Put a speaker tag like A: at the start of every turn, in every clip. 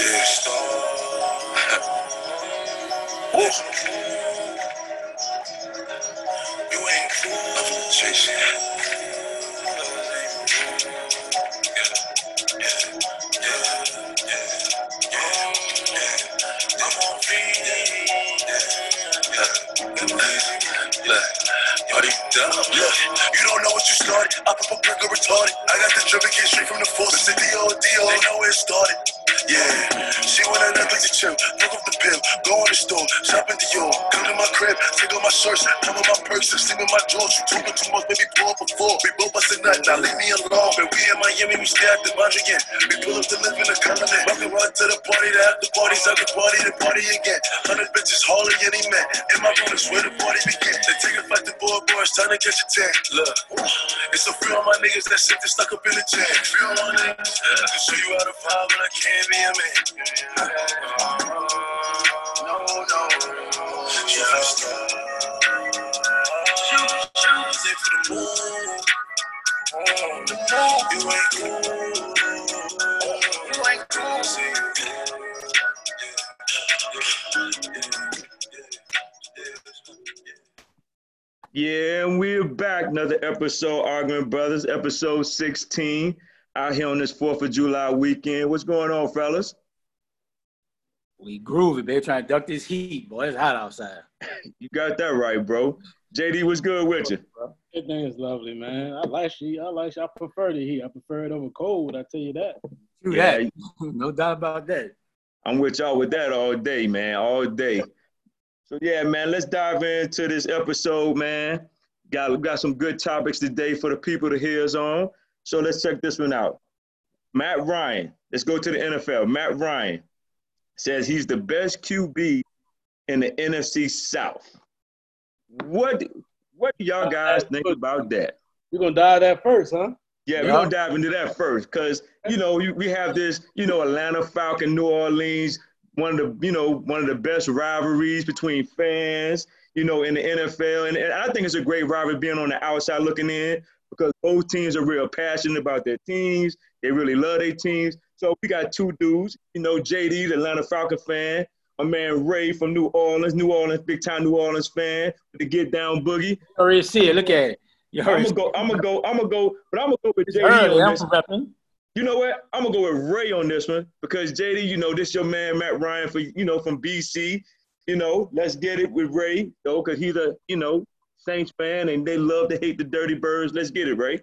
A: Yeah, star. you ain't cool. Chasing. Look, you don't know what you started. I pop a brick or retarded. I got the drip and came straight from the force. It's the D.O.D.O. They know where it started. Yeah, she wanna Netflix and chill. Pick up the pill, go in the store, shop in Dior. Come to my crib, take off my shirts, cover my perks, and sleep in my drawers. You talking too much, baby, pull up a four. We both busted nut, now leave me alone. But we in Miami, we stay at the boundary again. We pull up to live in the continent. Welcome run to the party, the after parties, after party, the party again. Hundred bitches, hardly any man. In my room is where the party begin. They take a flight to board, boys, time to catch a tan. Look, it's a few of my niggas that sit there stuck up in the chair. Few of my niggas, I can show you how to vibe, but I can't be a man. No, no. Say for the moon. Oh, you ain't cool. You ain't cool.
B: Yeah, and we're back. Another episode, Arguing Brothers, episode 16, out here on this 4th of July weekend. What's going on, fellas?
C: We groovy, baby. Trying to duck this heat, boy. It's hot outside.
B: You got that right, bro. JD, what's good with you?
D: Everything is lovely, man. I like she. I like she. I prefer the heat. I prefer it over cold. I tell you that.
C: True
B: Yeah.
C: that. no doubt about that.
B: I'm with y'all with that all day, man, all day. So yeah, man, let's dive into this episode, man. Got got some good topics today for the people to hear us on. So let's check this one out. Matt Ryan, let's go to the NFL. Matt Ryan says he's the best QB in the NFC South. What what do y'all guys think about that?
D: You're gonna die that first, huh?
B: Yeah, we're gonna dive into that first, cause you know we have this, you know, Atlanta Falcon, New Orleans, one of the, you know, one of the best rivalries between fans, you know, in the NFL, and, and I think it's a great rivalry being on the outside looking in because both teams are real passionate about their teams. They really love their teams. So we got two dudes, you know, JD, the Atlanta Falcon fan, my man Ray from New Orleans, New Orleans, big time New Orleans fan, with the Get Down Boogie.
C: You already see it. Look at it. You
B: I'm gonna go, I'm gonna go, I'm gonna go, but I'm gonna go with JD
C: early.
B: on this.
C: repping.
B: You know what? I'm gonna go with Ray on this one because JD, you know, this your man Matt Ryan for you know from BC. You know, let's get it with Ray, though, because he's a you know Saints fan and they love to hate the Dirty Birds. Let's get it, right?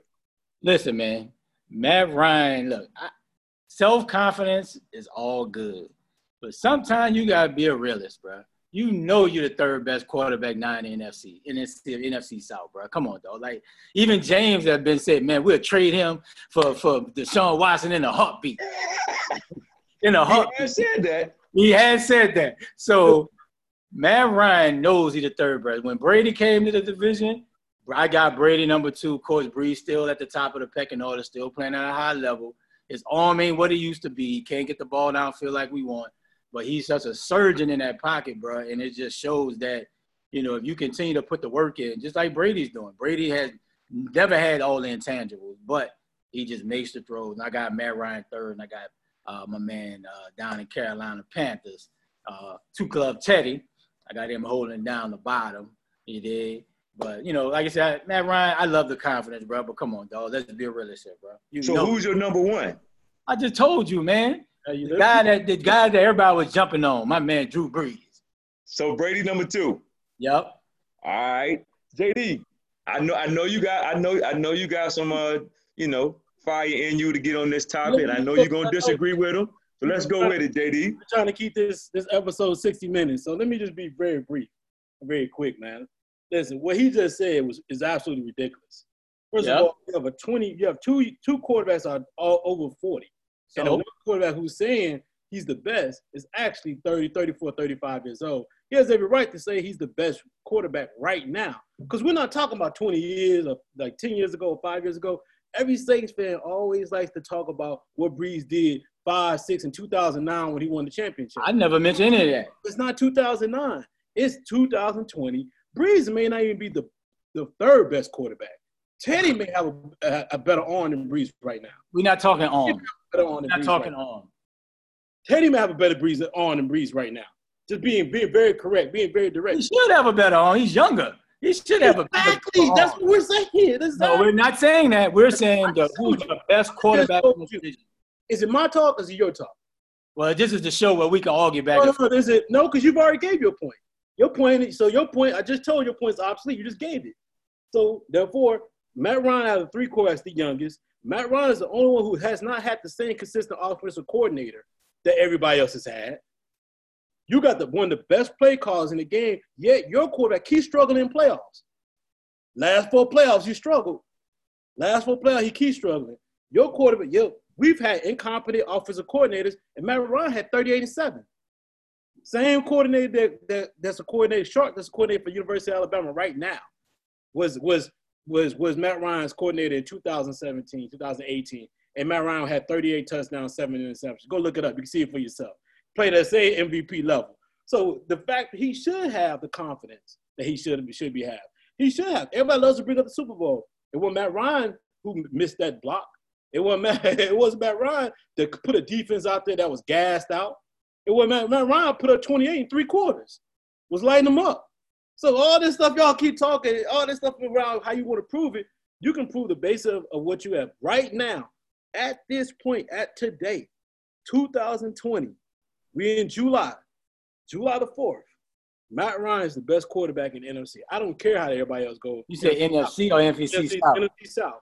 C: Listen, man. Matt Ryan, look, self confidence is all good, but sometimes you gotta be a realist, bro. You know you're the third best quarterback now in the NFC, in NFC South, bro. Come on, dog. Like even James have been said, man, we'll trade him for for Deshaun Watson in a heartbeat. In a
B: I
C: heartbeat.
B: He said that.
C: He has said that. So Matt Ryan knows he's the third best. When Brady came to the division, I got Brady number two. Of course, Brees still at the top of the pecking order, still playing at a high level. His arm ain't what it used to be. He can't get the ball down, feel like we want. But he's such a surgeon in that pocket, bro. And it just shows that, you know, if you continue to put the work in, just like Brady's doing. Brady has never had all the intangibles, but he just makes the throws. And I got Matt Ryan third, and I got uh, my man uh, down in Carolina Panthers, uh, two club Teddy. I got him holding down the bottom. He did. But, you know, like I said, Matt Ryan, I love the confidence, bro. But come on, dog. Let's be realistic, bro. You
B: So
C: know.
B: who's your number one?
C: I just told you, man.
D: You
C: The
D: listening?
C: guy that the guy that everybody was jumping on, my man Drew Brees.
B: So Brady number two.
C: Yep.
B: All right, JD. I know, I know you got, I know, I know you got some, uh, you know, fire in you to get on this topic. And I know you're gonna disagree with him. So let's go with it, JD.
D: We're trying to keep this this episode 60 minutes. So let me just be very brief, very quick, man. Listen, what he just said was is absolutely ridiculous. First
C: Yeah.
D: of all, you have a 20, you have two two quarterbacks are all over 40.
C: So-
D: and the one quarterback who's saying he's the best is actually 30, 34, 35 years old. He has every right to say he's the best quarterback right now. Because we're not talking about 20 years or like 10 years ago or five years ago. Every Saints fan always likes to talk about what Brees did five, six, and 2009 when he won the championship.
C: I never mentioned any of that.
D: It's not 2009. It's 2020. Brees may not even be the, the third best quarterback. Teddy may have a, a, a better arm than Brees right now.
C: We're not talking.
D: Better arm
C: We're not
D: Brees
C: talking
D: right now. Teddy may have a better Brees on than Brees right now. Just being being very correct, being very direct.
C: He should have a better arm. He's younger. He should have a better
D: Exactly. That's
C: arm.
D: what we're saying. That's
C: No, we're not saying that. We're saying the who's the best quarterback in the division.
D: Is it my talk or is it your talk?
C: Well, this is the show where we can all get back.
D: No, no, no, is it no? Because you've already gave your point. Your point. So your point. I just told your point's obsolete. You just gave it. So therefore, Matt Ryan out of the three quarterbacks, the youngest. Matt Ryan is the only one who has not had the same consistent offensive coordinator that everybody else has had. You got the one of the best play calls in the game. Yet your quarterback keeps struggling in playoffs. Last four playoffs, he struggled. Last four playoffs, he keeps struggling. Your quarterback, yo, we've had incompetent offensive coordinators, and Matt Ryan had 38 and 7. Same coordinator that, that that's a coordinator short, that's a coordinator for University of Alabama right now. Was was was was Matt Ryan's coordinator in 2017, 2018. And Matt Ryan had 38 touchdowns, seven interceptions. Go look it up. You can see it for yourself. Played at the same MVP level. So the fact that he should have the confidence that he should should be have. He should have. Everybody loves to bring up the Super Bowl. And when Matt Ryan who missed that block. It wasn't Matt, it wasn't Matt Ryan that put a defense out there that was gassed out. It was Matt, Matt Ryan put up 28 in three quarters, was lighting them up. So all this stuff y'all keep talking, all this stuff around how you want to prove it, you can prove the basis of, of what you have right now, at this point, at today, 2020. We're in July, July the 4th. Matt Ryan is the best quarterback in the NFC. I don't care how everybody else goes.
C: You say NFC or NFC
D: NFC,
C: South?
D: NFC South.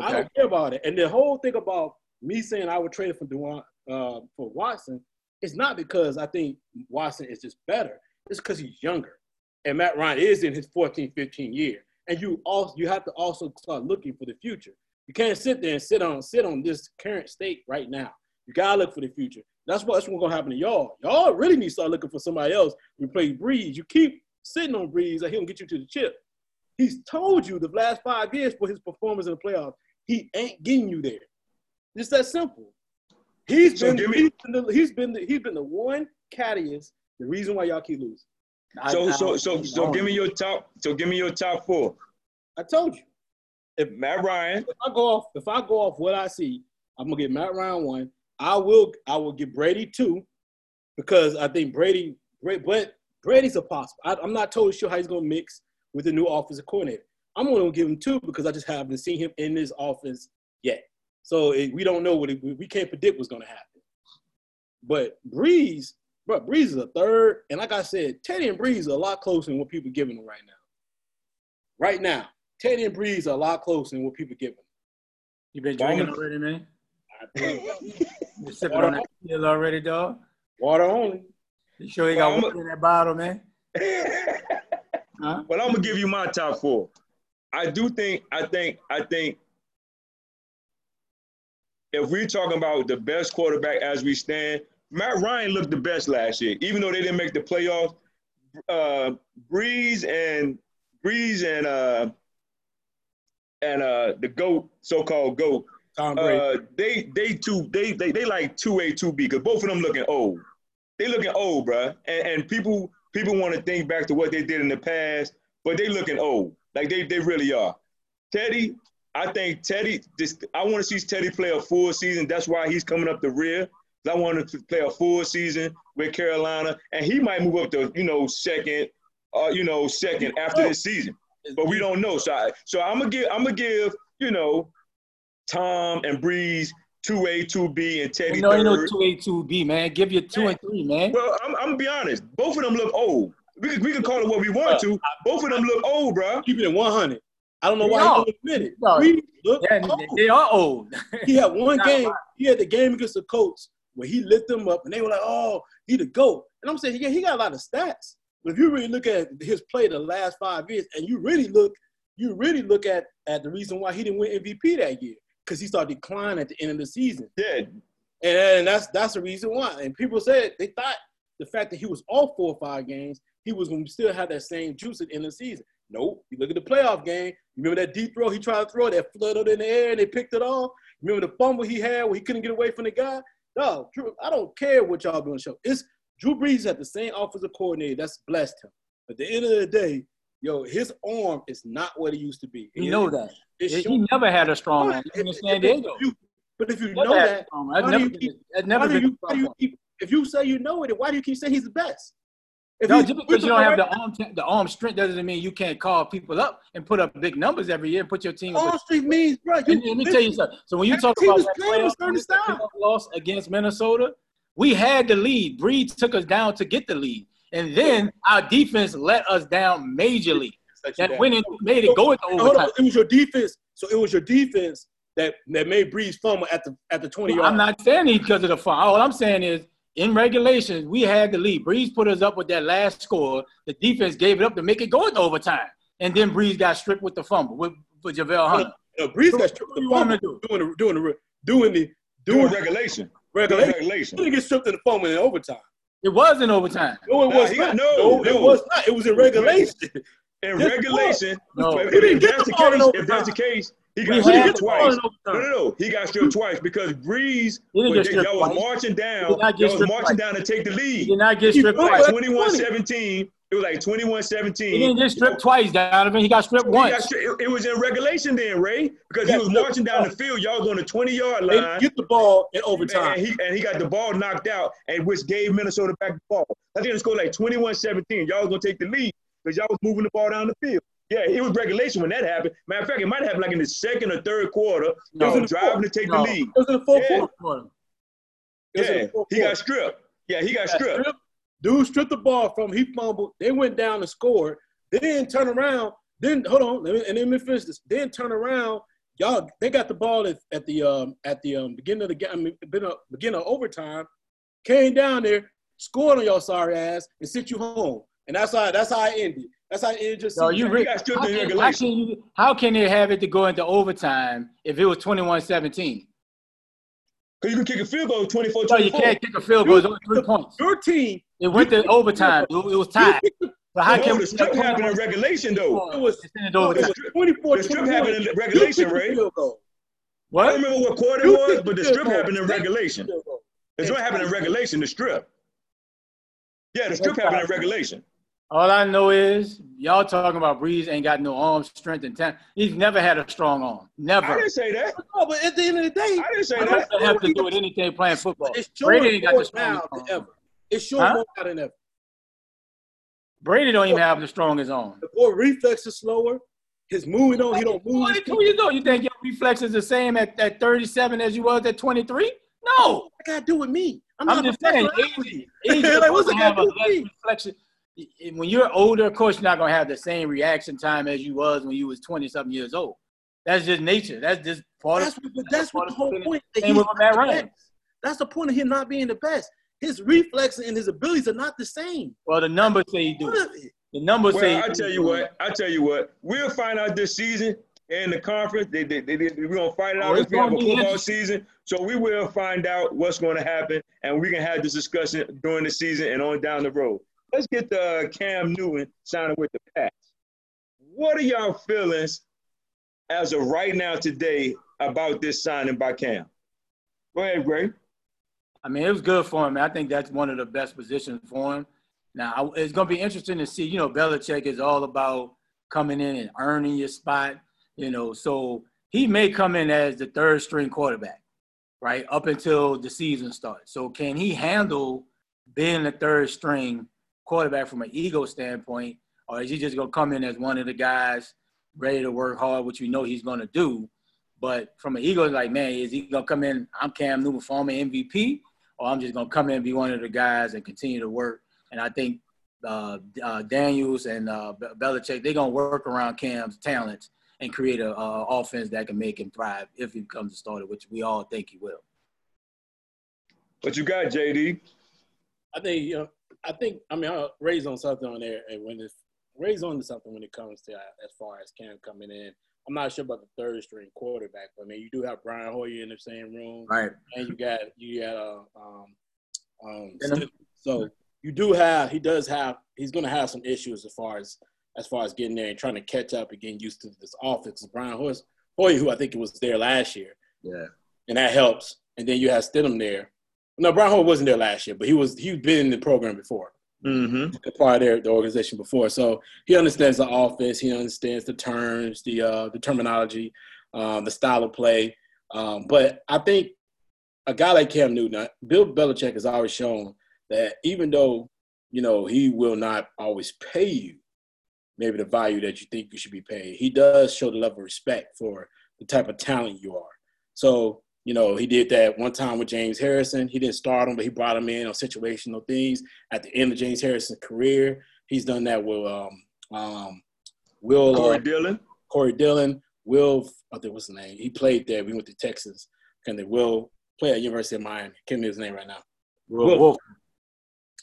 D: I don't care about it. And the whole thing about me saying I would trade it for Dewan, uh, for Watson, it's not because I think Watson is just better. It's because he's younger. And Matt Ryan is in his 14, 15 year. And you also you have to also start looking for the future. You can't sit there and sit on sit on this current state right now. You gotta look for the future. That's what that's what's gonna happen to y'all. Y'all really need to start looking for somebody else You play Brees. You keep sitting on Brees, and he'll get you to the chip. He's told you the last five years for his performance in the playoffs, he ain't getting you there. Just that simple. He's
B: So
D: been, he's been the, he's been the, he's been the one catalyst, the reason why y'all keep losing.
B: So
C: I-
B: so
C: I-
B: so so give me your top. So give me your top four.
D: I told you.
B: If Matt Ryan,
D: If I go off, if I go off what I see, I'm gonna get Matt Ryan one. I will I will get Brady two, because I think Brady, Bra- but Brady's a possible. I, I'm not totally sure how he's gonna mix with the new offensive coordinator. I'm gonna give him two because I just haven't seen him in this offense yet. So it, we don't know what it, we can't predict what's gonna happen. But Brees, bro, Brees is a third, and like I said, Teddy and Brees are a lot closer than what people are giving them right now. Right now, Teddy and Brees are a lot closer than what people are giving them.
C: You been drinking already, man? You sipping on that pill already, dog?
D: Water only.
C: You sure you got
B: I'm
C: water in that bottle, man? Huh?
B: well, I'm gonna give you my top four. I do think, I think, I think, if we're talking about the best quarterback as we stand, Matt Ryan looked the best last year, even though they didn't make the playoffs. Uh, Brees and Brees and uh, and uh, the goat, so-called goat,
D: Tom Brady.
B: uh, they they two they they they like two A two B because both of them looking old. They looking old, bruh. And, and people people want to think back to what they did in the past, but they looking old. Like they they really are. Teddy, I think Teddy. This I want to see Teddy play a full season. That's why he's coming up the rear. I want him to play a full season with Carolina, and he might move up to you know second, uh, you know second after this season but we don't know. So, I, so I'm gonna give, I'm gonna give, you know, Tom and Brees two A, two B, and Teddy
C: You know, you know two A, two B, man. Give you two and three, man.
B: Well, I'm, I'm gonna be honest. Both of them look old. We can, we can call it what we want to. Both of them look old, bro.
D: Keep it at 100. I don't know why
C: No.
D: he don't admit it.
C: No.
D: Brees look
C: Yeah,
D: old.
C: they, they are old.
D: He had one game. He had the game against the Colts where he lit them up, and they were like, "Oh, he the goat." And I'm saying, yeah, he got a lot of stats. But if you really look at his play the last five years, and you really look, you really look at at the reason why he didn't win MVP that year, because he started declining at the end of the season.
B: Yeah,
D: And, and that's that's the reason why. And people said they thought the fact that he was off four or five games, he was going to still have that same juice at the end of the season. Nope. You look at the playoff game. Remember that deep throw he tried to throw that fluttered in the air and they picked it off. Remember the fumble he had where he couldn't get away from the guy. No, Drew, I don't care what y'all doing. Show it's Drew Brees had the same offensive coordinator that's blessed him. At the end of the day, yo, his arm is not what it used to be.
C: You know that.
D: It's
C: He never had a strong arm. in San Diego.
D: But if you know that,
C: strong arm.
D: why
C: I've
D: do
C: never
D: you keep-
C: I've
D: why
C: never
D: do
C: been
D: you,
C: a
D: why do
C: strong
D: you
C: arm.
D: keep if you say you know it, then why do you keep saying he's the best? If
C: No, just because you don't have the arm, the arm strength doesn't mean you can't call people up and put up big numbers every year and put your team.
D: All street means, bro. You,
C: And let me tell you something. So when you talk about
D: was
C: that playoff loss against Minnesota, we had the lead. Brees took us down to get the lead, and then our defense let us down majorly. That
D: down.
C: went in, made it go into
D: Hold on,
C: overtime.
D: it was your defense. So it was your defense that that made Brees fumble at the at the twenty yard.
C: I'm not saying it because of the fun. All I'm saying is in regulation, we had the lead. Brees put us up with that last score. The defense gave it up to make it go into overtime. And then Brees got stripped with the fumble with, with Danielle Hunter.
D: No, Brees got stripped
C: do
D: the fumble
C: to
D: doing the doing the doing the
B: Doing regulation.
D: regulation.
B: Regulation.
D: He didn't get stripped in the fumble in overtime.
C: It was in overtime.
D: No, it was
B: he
D: not.
B: got- no,
D: it was not. It was in regulation.
B: In regulation,
C: No.
B: if,
D: He didn't
B: if
D: get
B: that's
D: the
B: the
D: ball in
B: case, if that's the case, he got stripped twice. No, no, no. He got stripped twice because Brees,
C: He didn't
B: was-
C: get
B: y'all was marching down.
C: did not get
B: Y'all was marching down to take the
C: He
B: lead.
C: did not get stripped
D: broke
B: Like
D: it.
C: twice.
B: 21-17. It was like 21-17.
C: He didn't get stripped twice, Donovan. He got stripped
B: He got
C: once.
B: stri- it, it was in regulation then, Ray, because he
D: Yeah,
B: was marching down the field. Y'all was on the 20-yard
D: They
B: line.
D: get the ball in
B: And
D: overtime.
B: he and he got the ball knocked out, and which gave Minnesota back the ball. I think it scored like 21-17. Y'all was gonna take the lead because y'all was moving the ball down the field. Yeah, it was regulation when that happened. Matter of fact, it might happen like in the second or third quarter.
C: No.
B: Was driving to take
C: No.
B: the lead.
D: It was in the fourth
B: Yeah.
D: quarter.
B: Yeah,
D: fourth
B: he
D: quarter.
B: got stripped. Yeah, he got
D: got
B: stripped.
D: stripped. Dude stripped the ball from. He fumbled. They went down and scored. Then turn around. Then hold on. Let me, and let me finish this. Then turn around. Y'all, they got the ball at, at the um at the um beginning of the game. I mean, beginning of, beginning of overtime. Came down there, scored on your sorry ass, and sent you home. And that's how that's how I ended. That's how I ended your
C: So
D: season.
C: you re-
B: got stripped
C: how, can, how, can you, how can they have it to go into overtime if it was 21-17?
B: Because you can kick a field goal 24
C: So you can't kick a field goal. It's only three points.
D: your team.
C: It went to overtime. It it was tied. But how
B: No,
C: can
B: the strip happened in regulation, though.
D: It was,
C: It's in
D: no, it
C: overtime.
D: was 24
B: The strip happened in regulation,
D: right? the
B: Ray.
D: field goal.
B: I don't remember what quarter it was, but the strip happened in regulation.
D: Field goal.
B: The strip happened in regulation, the strip. Yeah, the strip happened in regulation.
C: All I know is y'all talking about Brees ain't got no arm strength and talent. He's never had a strong arm. Never.
B: I
C: Never.
B: didn't say that.
D: No, but at the end of the day,
B: I didn't say
D: I
B: that.
C: Doesn't have to do with anything playing football.
D: It's
C: Brady ain't got the
D: now
C: strongest arm.
D: ever. It's showing
C: Huh?
D: more now than ever.
C: Brady don't even have the strongest arm.
D: The boy reflex is slower. His moving on, he don't move. his
C: 22 years old. You think your reflex is the same at, at 37 as you was at 23? No.
D: What that got to do with me? I'm,
C: I'm
D: not
C: just
D: a
C: saying,
D: professional
C: age,
D: athlete.
C: age
D: Like, what's
C: doesn't
D: it
C: have
D: got
C: a
D: to do with me?
C: reflection. When you're older, of course, you're not gonna have the same reaction time as you was when you was 20 something years old. That's just nature. That's just part
D: That's
C: of.
D: what, but that's what the whole point. That
C: Same
D: he's
C: with
D: not
C: Matt Ryan.
D: That's the point of him not being the best. His reflexes and his abilities are not the same.
C: Well, the numbers say he do.
D: What of it?
C: The numbers say.
B: Well, I
C: you
B: tell you what, I tell you what, we'll find out this season in the conference. They, they, they, they- we're gonna fight it
C: Oh,
B: out
C: it's
B: if we have a
C: gonna be
B: football season. So we will find out what's going to happen, and we can have this discussion during the season and on down the road. Let's get the uh, Cam Newton signing with the Pats. What are y'all feelings as of right now today about this signing by Cam? Go ahead, Gray.
C: I mean, it was good for him. I think that's one of the best positions for him. Now, it's going to be interesting to see. You know, Belichick is all about coming in and earning your spot. You know, so he may come in as the third string quarterback, right, up until the season starts. So, can he handle being the third string quarterback from an ego standpoint, or is he just going to come in as one of the guys ready to work hard, which we know he's going to do? But from an ego, like, man, is he going to come in? I'm Cam Newton, former MVP, or I'm just going to come in and be one of the guys and continue to work. And I think uh, uh, Daniels and uh, Be- Belichick, they're going to work around Cam's talents and create a, a offense that can make him thrive if he becomes a starter, which we all think he will.
B: What you got, JD?
D: I think you know. I think I mean I'll raise on something on there, and when it's raise on to something when it comes to uh, as far as Cam coming in. I'm not sure about the third string quarterback, but I mean you do have Brian Hoyer in the same room,
C: Right.
D: and you got you got uh, um um so you do have he does have he's going to have some issues as far as as far as getting there and trying to catch up and getting used to this offense. Brian Hoyer, Hoyer who I think was there last year,
C: Yeah.
D: and that helps. And then you have Stidham there. No, Brian Hoyer wasn't there last year, but he was he'd been in the program before
B: Mm-hmm.
D: part of their, the organization before. So he understands the offense. He understands the terms, the uh, the terminology, um, the style of play. Um, but I think a guy like Cam Newton, Bill Belichick has always shown that even though you know he will not always pay you maybe the value that you think you should be paid, he does show the level of respect for the type of talent you are. So you know, he did that one time with James Harrison. He didn't start him, but he brought him in on situational things at the end of James Harrison's career. He's done that with um, um, Will
B: Corey
D: uh,
B: Dillon.
D: Corey Dillon. Will, I think what's his name? He played there. We went to Texas. And they Will play at University of Miami. Can't remember his name right now.
C: Will, Will.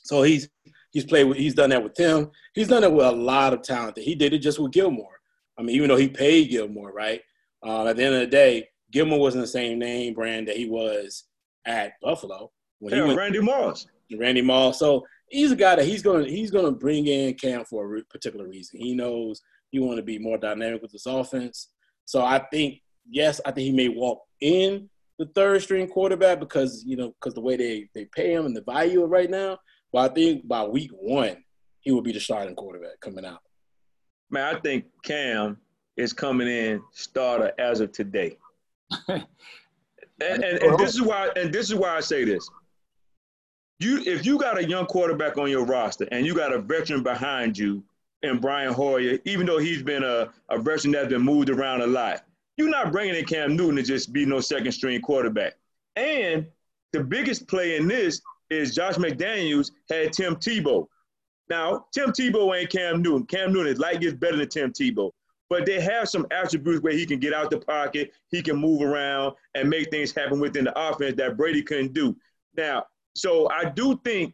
D: So he's he's played with, he's done that with him. He's done it with a lot of talent. He did it just with Gilmore. I mean, even though he paid Gilmore, right? Um, at the end of the day, Gilmore wasn't the same name brand that he was at Buffalo.
B: When yeah, he went, Randy Moss.
D: Randy Moss. So he's a guy that he's gonna he's gonna bring in Cam for a particular reason. He knows he want to be more dynamic with this offense. So I think yes, I think he may walk in the third string quarterback because you know because the way they they pay him and the value of right now. But I think by week one he will be the starting quarterback coming out.
B: Man, I think Cam is coming in starter as of today. And, and, and this is why and this is why I say this. You if you got a young quarterback on your roster and you got a veteran behind you and Brian Hoyer, even though he's been a, a veteran that's been moved around a lot, you're not bringing in Cam Newton to just be no second string quarterback. And the biggest play in this is Josh McDaniels had Tim Tebow. Now, Tim Tebow ain't Cam Newton. Cam Newton is light years better than Tim Tebow but they have some attributes where he can get out the pocket, he can move around and make things happen within the offense that Brady couldn't do. Now, so I do think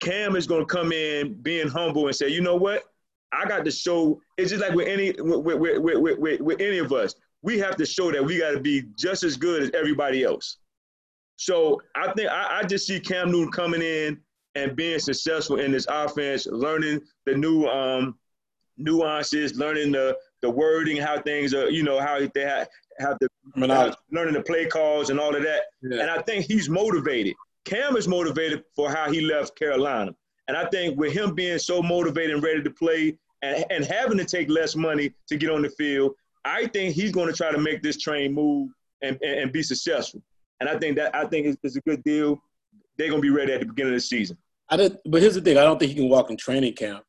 B: Cam is going to come in being humble and say, you know what, I got to show. It's just like with any with, with, with, with, with any of us, we have to show that we got to be just as good as everybody else. So I think I, I just see Cam Newton coming in and being successful in this offense, learning the new um, nuances, learning the the wording, how things are, you know, how they have, have the uh, learning the play calls and all of that. Yeah. And I think he's motivated. Cam is motivated for how he left Carolina. And I think with him being so motivated and ready to play and, and having to take less money to get on the field, I think he's going to try to make this train move and, and, and be successful. And I think that I think it's, it's, a good deal. They're going to be ready at the beginning of the season.
D: I did, but here's the thing: I don't think he can walk in training camp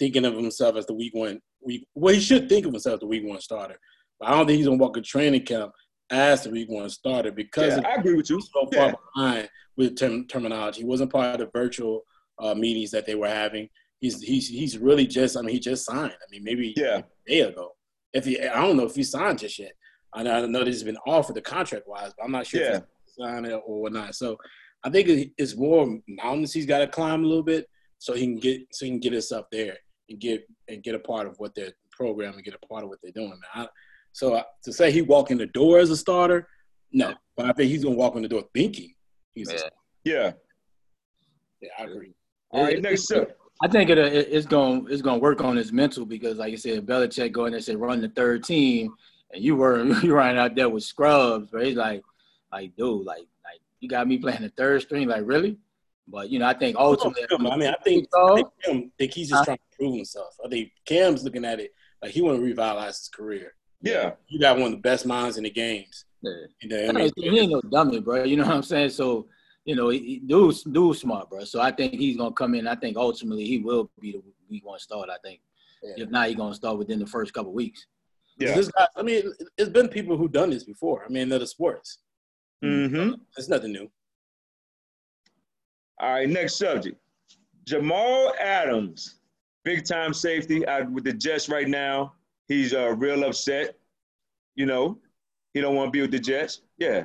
D: thinking of himself as the week one week. Well, he should think of himself as the week one starter, but I don't think he's gonna walk a training camp as the week one starter because
B: yeah, I agree with you.
D: So far yeah. behind with term, terminology, he wasn't part of the virtual uh, meetings that they were having. He's he's he's really just. I mean, he just signed. I mean, maybe
B: yeah.
D: a day ago. If he, I don't know if he signed just yet. I know, I know he's been offered the contract wise, but I'm not sure yeah. if he signed it or whatnot. So I think it's more mountains he's got to climb a little bit so he can get so he can get himself there and get and get a part of what their program and get a part of what they're doing. Man. I, so to say he walk in the door as a starter, no. But I think he's gonna walk in the door thinking he's
B: yeah. yeah.
D: Yeah, I agree.
B: All right, next up.
C: I think it, it's going it's going to work on his mental because, like you said, Belichick going there and said run the third team, and you were you running out there with scrubs, but he's like, like dude, like like you got me playing the third string, like really? But you know, I think ultimately,
D: I mean, I think, I think, Cam, think he's just trying to prove himself. I think Cam's looking at it like he want to revitalize his career.
B: Yeah,
D: you got one of the best minds in the games.
C: Yeah. You know, I mean, he ain't no dummy, bro. You know what I'm saying? So, you know, he, dude's dude's smart, bro. So I think he's gonna come in. I think ultimately he will be the week one start. I think. Yeah. If not, he's gonna start within the first couple weeks.
D: Yeah. This guy, I mean, it's been people who done this before. I mean, in other sports.
B: Mm-hmm.
D: It's nothing new.
B: All right, next subject. Jamal Adams, big time safety out with the Jets right now. He's uh, real upset. You know, he don't want to be with the Jets. Yeah.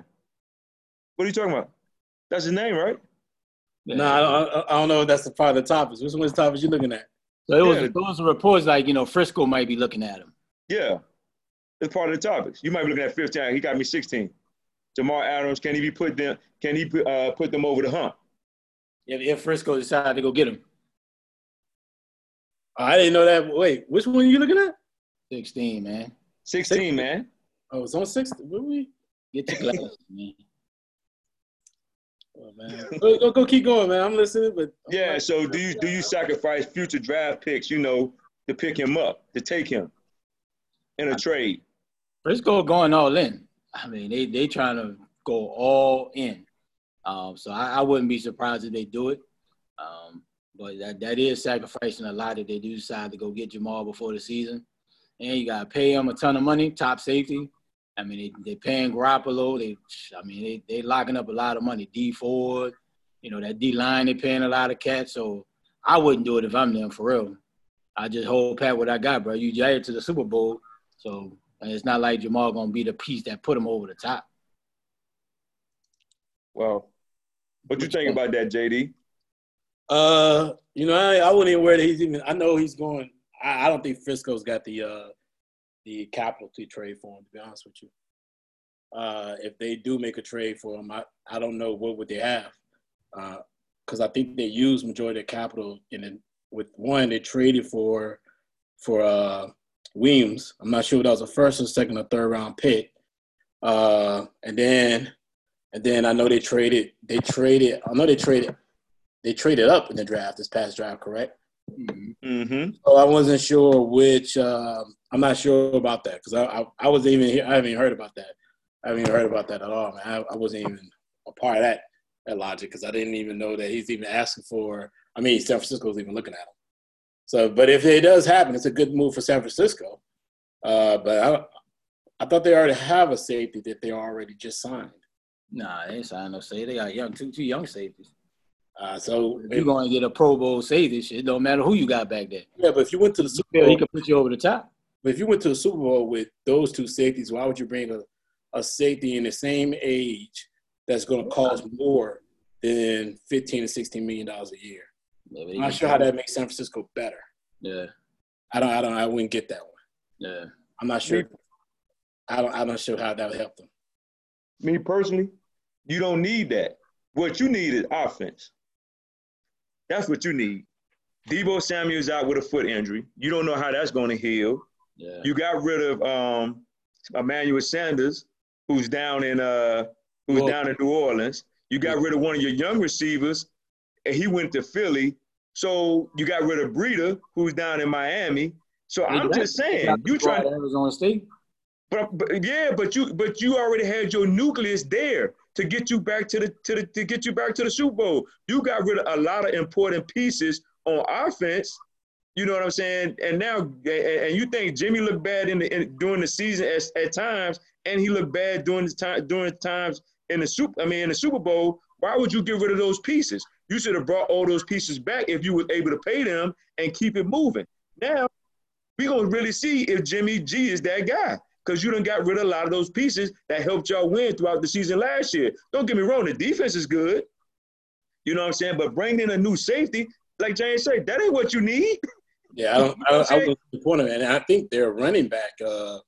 B: What are you talking about? That's his name, right?
D: No, nah, I, don't, I don't know if that's the part of the topics. Which one's the topics you looking at?
C: So it was yeah. those reports like you know Frisco might be looking at him.
B: Yeah, it's part of the topics. You might be looking at 15. He got me 16. Jamal Adams, can he be put them? Can he uh, put them over the hump?
C: If, if Frisco decided to go get him.
D: I didn't know that. Wait, which one are you looking at?
C: 16, man.
B: 16, man.
D: Oh, it's on 16. What we?
C: Get your glasses, man.
D: Oh, man. go, go, go, keep going, man. I'm listening, but
B: yeah. So do you do you sacrifice future draft picks, you know, to pick him up, to take him in a trade?
C: Frisco going all in. I mean, they they trying to go all in. Um, so I, I, wouldn't be surprised if they do it. Um, but that, that is sacrificing a lot if they do decide to go get Jamal before the season. And you gotta pay him a ton of money, top safety. I mean, they they paying Garoppolo. They, I mean, they they locking up a lot of money. Dee Ford, you know, that D line they paying a lot of cats. So I wouldn't do it if I'm them for real. I just hold pat what I got, bro. You jailed to the Super Bowl, so it's not like Jamal gonna be the piece that put him over the top.
B: Well, what you think about that, JD?
D: Uh, you know, I, I wouldn't even worry that he's even. I know he's going. I, I don't think Frisco's got the uh the capital to trade for him. To be honest with you, uh, if they do make a trade for him, I I don't know what would they have, Uh because uh, I think they use majority of capital in it. With one, they traded for for uh Weems. I'm not sure if that was a first or second or third round pick. Uh, and then and then I know they traded they traded I know they traded they traded up in the draft this past draft, correct?
B: Mm-hmm.
D: So I wasn't sure which. Uh, I'm not sure about that because I, I, I wasn't even here. I haven't even heard about that. I haven't even heard about that at all. Man. I, I wasn't even a part of that that logic because I didn't even know that he's even asking for. I mean, San Francisco's even looking at him. So, but if it does happen, it's a good move for San Francisco. Uh, but I, I thought they already have a safety that they already just signed.
C: Nah, they ain't signed no safety. They got young two two young safeties.
D: Uh, so
C: if you're going to get a Pro Bowl safety, shit don't matter who you got back there.
D: Yeah, but if you went to the Super Bowl,
C: he could put you over the top.
D: But if you went to the Super Bowl with those two safeties, why would you bring a, a safety in the same age that's going to cost more than 15 to 16 million dollars a year? Yeah, I'm not sure how that makes San Francisco better.
C: Yeah,
D: I don't. I don't. I wouldn't get that one.
C: Yeah,
D: I'm not sure. I don't. I'm not sure how that would help them.
B: Me personally, you don't need that. What you need is offense. That's what you need. Deebo Samuel's out with a foot injury. You don't know how that's going to heal.
C: Yeah.
B: You got rid of um, Emmanuel Sanders, who's down in uh, who's well, down in New Orleans. You got rid of one of your young receivers, and he went to Philly. So you got rid of Breida, who's down in Miami. So I'm just saying, you try
C: to Arizona State.
B: But, but yeah, but you but you already had your nucleus there to get you back to the to the to get you back to the Super Bowl. You got rid of a lot of important pieces on offense. You know what I'm saying? And now, and you think Jimmy looked bad in the in, during the season at, at times, and he looked bad during the time during times in the super. I mean, in the Super Bowl. Why would you get rid of those pieces? You should have brought all those pieces back if you were able to pay them and keep it moving. Now, we're gonna really see if Jimmy G is that guy because you done got rid of a lot of those pieces that helped y'all win throughout the season last year. Don't get me wrong, the defense is good. You know what I'm saying? But bring in a new safety, like James said, that ain't what you need.
D: Yeah, I don't. I, don't, I don't the point of it, and I think their running back, uh,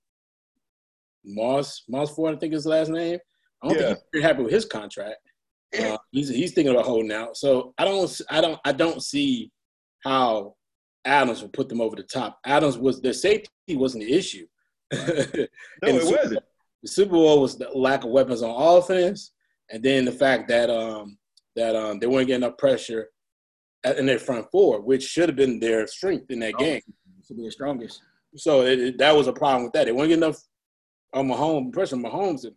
D: Moss Moss Ford, I think is his last name. I don't yeah. think he's happy with his contract. Uh, he's he's thinking about holding out. So I don't I don't I don't see how Adams will put them over the top. Adams was their safety wasn't the issue.
B: no, it wasn't.
D: The Super Bowl was the lack of weapons on offense, and then the fact that um that um they weren't getting enough pressure in their front four, which should have been their strength in that oh, game.
C: Should be the strongest.
D: So it, it, that was a problem with that. They weren't getting enough on Mahomes pressure on Mahomes, and,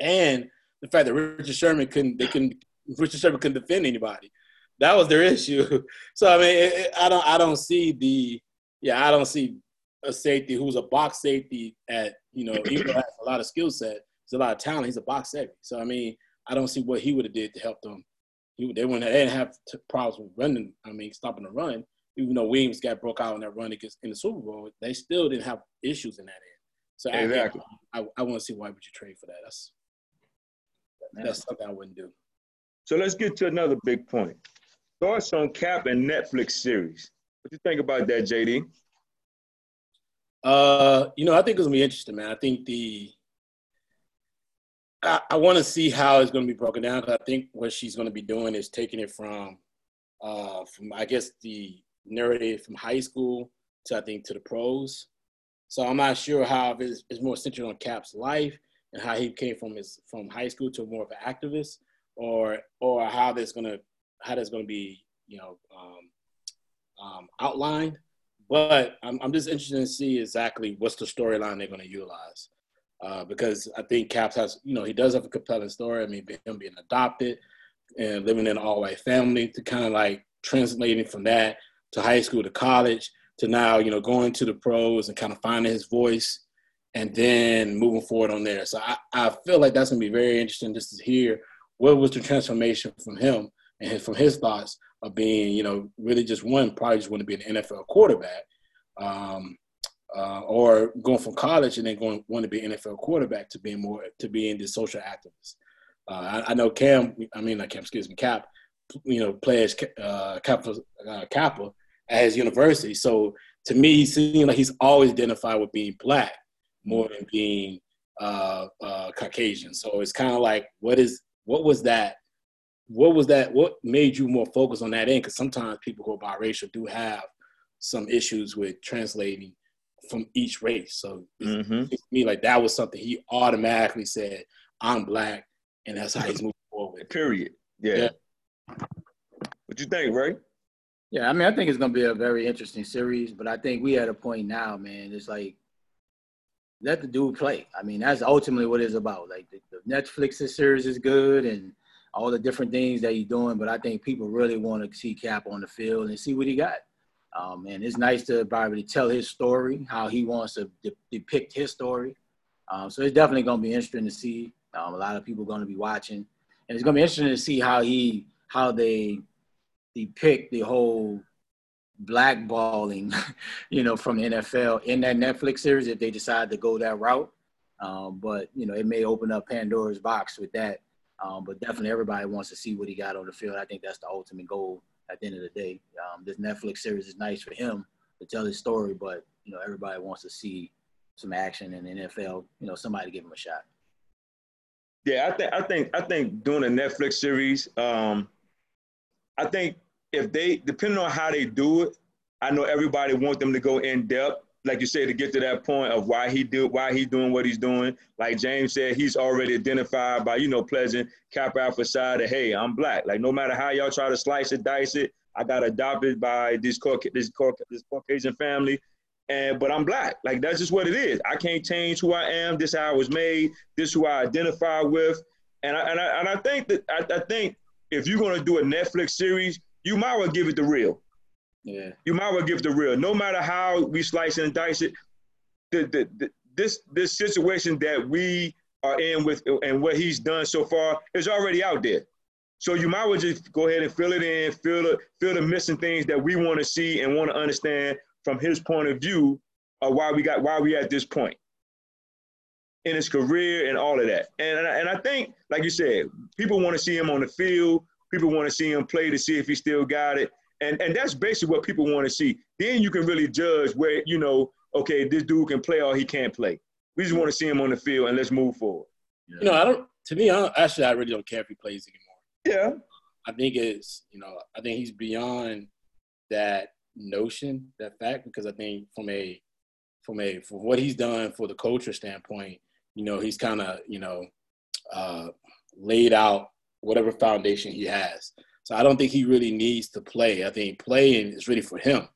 D: and the fact that Richard Sherman couldn't they couldn't Richard Sherman couldn't defend anybody. That was their issue. So I mean, it, I don't I don't see the yeah I don't see a safety who's a box safety at you know even has a lot of skill set, he's a lot of talent. He's a box safety. So I mean, I don't see what he would have did to help them. He, they wouldn't they didn't have problems with running. I mean, stopping the run. Even though Williams got broke out on that run against in the Super Bowl, they still didn't have issues in that end. So exactly. I, I, I want to see why would you trade for that. That's that's something I wouldn't do.
B: So let's get to another big point. Thoughts on Cap and Netflix series. What do you think about that, JD?
D: Uh, you know, I think it's gonna be interesting, man. I think the I, I want to see how it's gonna be broken down. Cause I think what she's gonna be doing is taking it from, uh, from I guess the narrative from high school to I think to the pros. So I'm not sure how it's, it's more centered on Cap's life and how he came from his from high school to more of an activist, or or how that's gonna how that's gonna be you know um, um, outlined. But I'm, I'm just interested to see exactly what's the storyline they're going to utilize. uh, because I think Caps has, you know, he does have a compelling story. I mean, him being adopted and living in an all white family to kind of like translating from that to high school to college to now, you know, going to the pros and kind of finding his voice and then moving forward on there. So I, I feel like that's going to be very interesting just to hear what was the transformation from him and from his thoughts of being, you know, really just one, probably just want to be an NFL quarterback. Um, uh, or going from college and then going want to be an NFL quarterback to being more to being the social activist. Uh, I, I, know Cam, I mean not Cam, excuse me, Cap, you know, plays uh, Kappa, uh, Kappa at his university. So to me, he seems like he's always identified with being black more than being uh, uh, Caucasian. So it's kind of like, what is what was that? What was that? What made you more focused on that end? Because sometimes people who are biracial do have some issues with translating from each race. So mm-hmm. me like that was something he automatically said, "I'm black," and that's how he's moving forward.
B: Period. Yeah. yeah. What you think, Ray?
D: Yeah, I mean, I think it's gonna be a very interesting series, but I think we at a point now, man. It's like let the dude play. I mean, that's ultimately what it's about. Like the, the Netflix series is good and all the different things that he's doing, but I think people really want to see Cap on the field and see what he got. Um, and it's nice to to tell his story, how he wants to de- depict his story. Um, so it's definitely going to be interesting to see. Um, a lot of people are going to be watching, and it's going to be interesting to see how he how they depict the whole blackballing, you know, from the NFL in that Netflix series if they decide to go that route. Um, but you know, it may open up Pandora's box with that. Um, but definitely, everybody wants to see what he got on the field. I think that's the ultimate goal at the end of the day. Um, this Netflix series is nice for him to tell his story, but you know, everybody wants to see some action in the NFL. You know, somebody give him a shot.
B: Yeah, I think I think I think doing a Netflix series, um, I think if they depending on how they do it, I know everybody wants them to go in depth, like you said, to get to that point of why he do why he's doing what he's doing. Like James said, he's already identified by you know Pleasant Kappa Alpha Psi of hey, I'm black. Like no matter how y'all try to slice it, dice it, I got adopted by this this, this Caucasian family. And but I'm black. Like that's just what it is. I can't change who I am. This how I was made. This who I identify with. And I and I, and I think that I, I think if you're gonna do a Netflix series, you might well give it the real.
D: Yeah.
B: You might well give the real. No matter how we slice and dice it, the, the, the, this this situation that we are in with and what he's done so far is already out there. So you might well just go ahead and fill it in, fill the fill the missing things that we want to see and want to understand from his point of view of why we got why we at this point in his career and all of that. And and I think, like you said, people want to see him on the field. People want to see him play to see if he still got it. And and that's basically what people want to see. Then you can really judge where, you know, okay, this dude can play or he can't play. We just want to see him on the field and let's move forward.
D: You know, I don't to me, I don't, actually I really don't care if he plays
B: anymore. Yeah.
D: I think it's, you know, I think he's beyond that notion, that fact, because I think from a from a from what he's done for the culture standpoint, you know, he's kind of, you know, uh, laid out whatever foundation he has. So I don't think he really needs to play. I think playing is really for him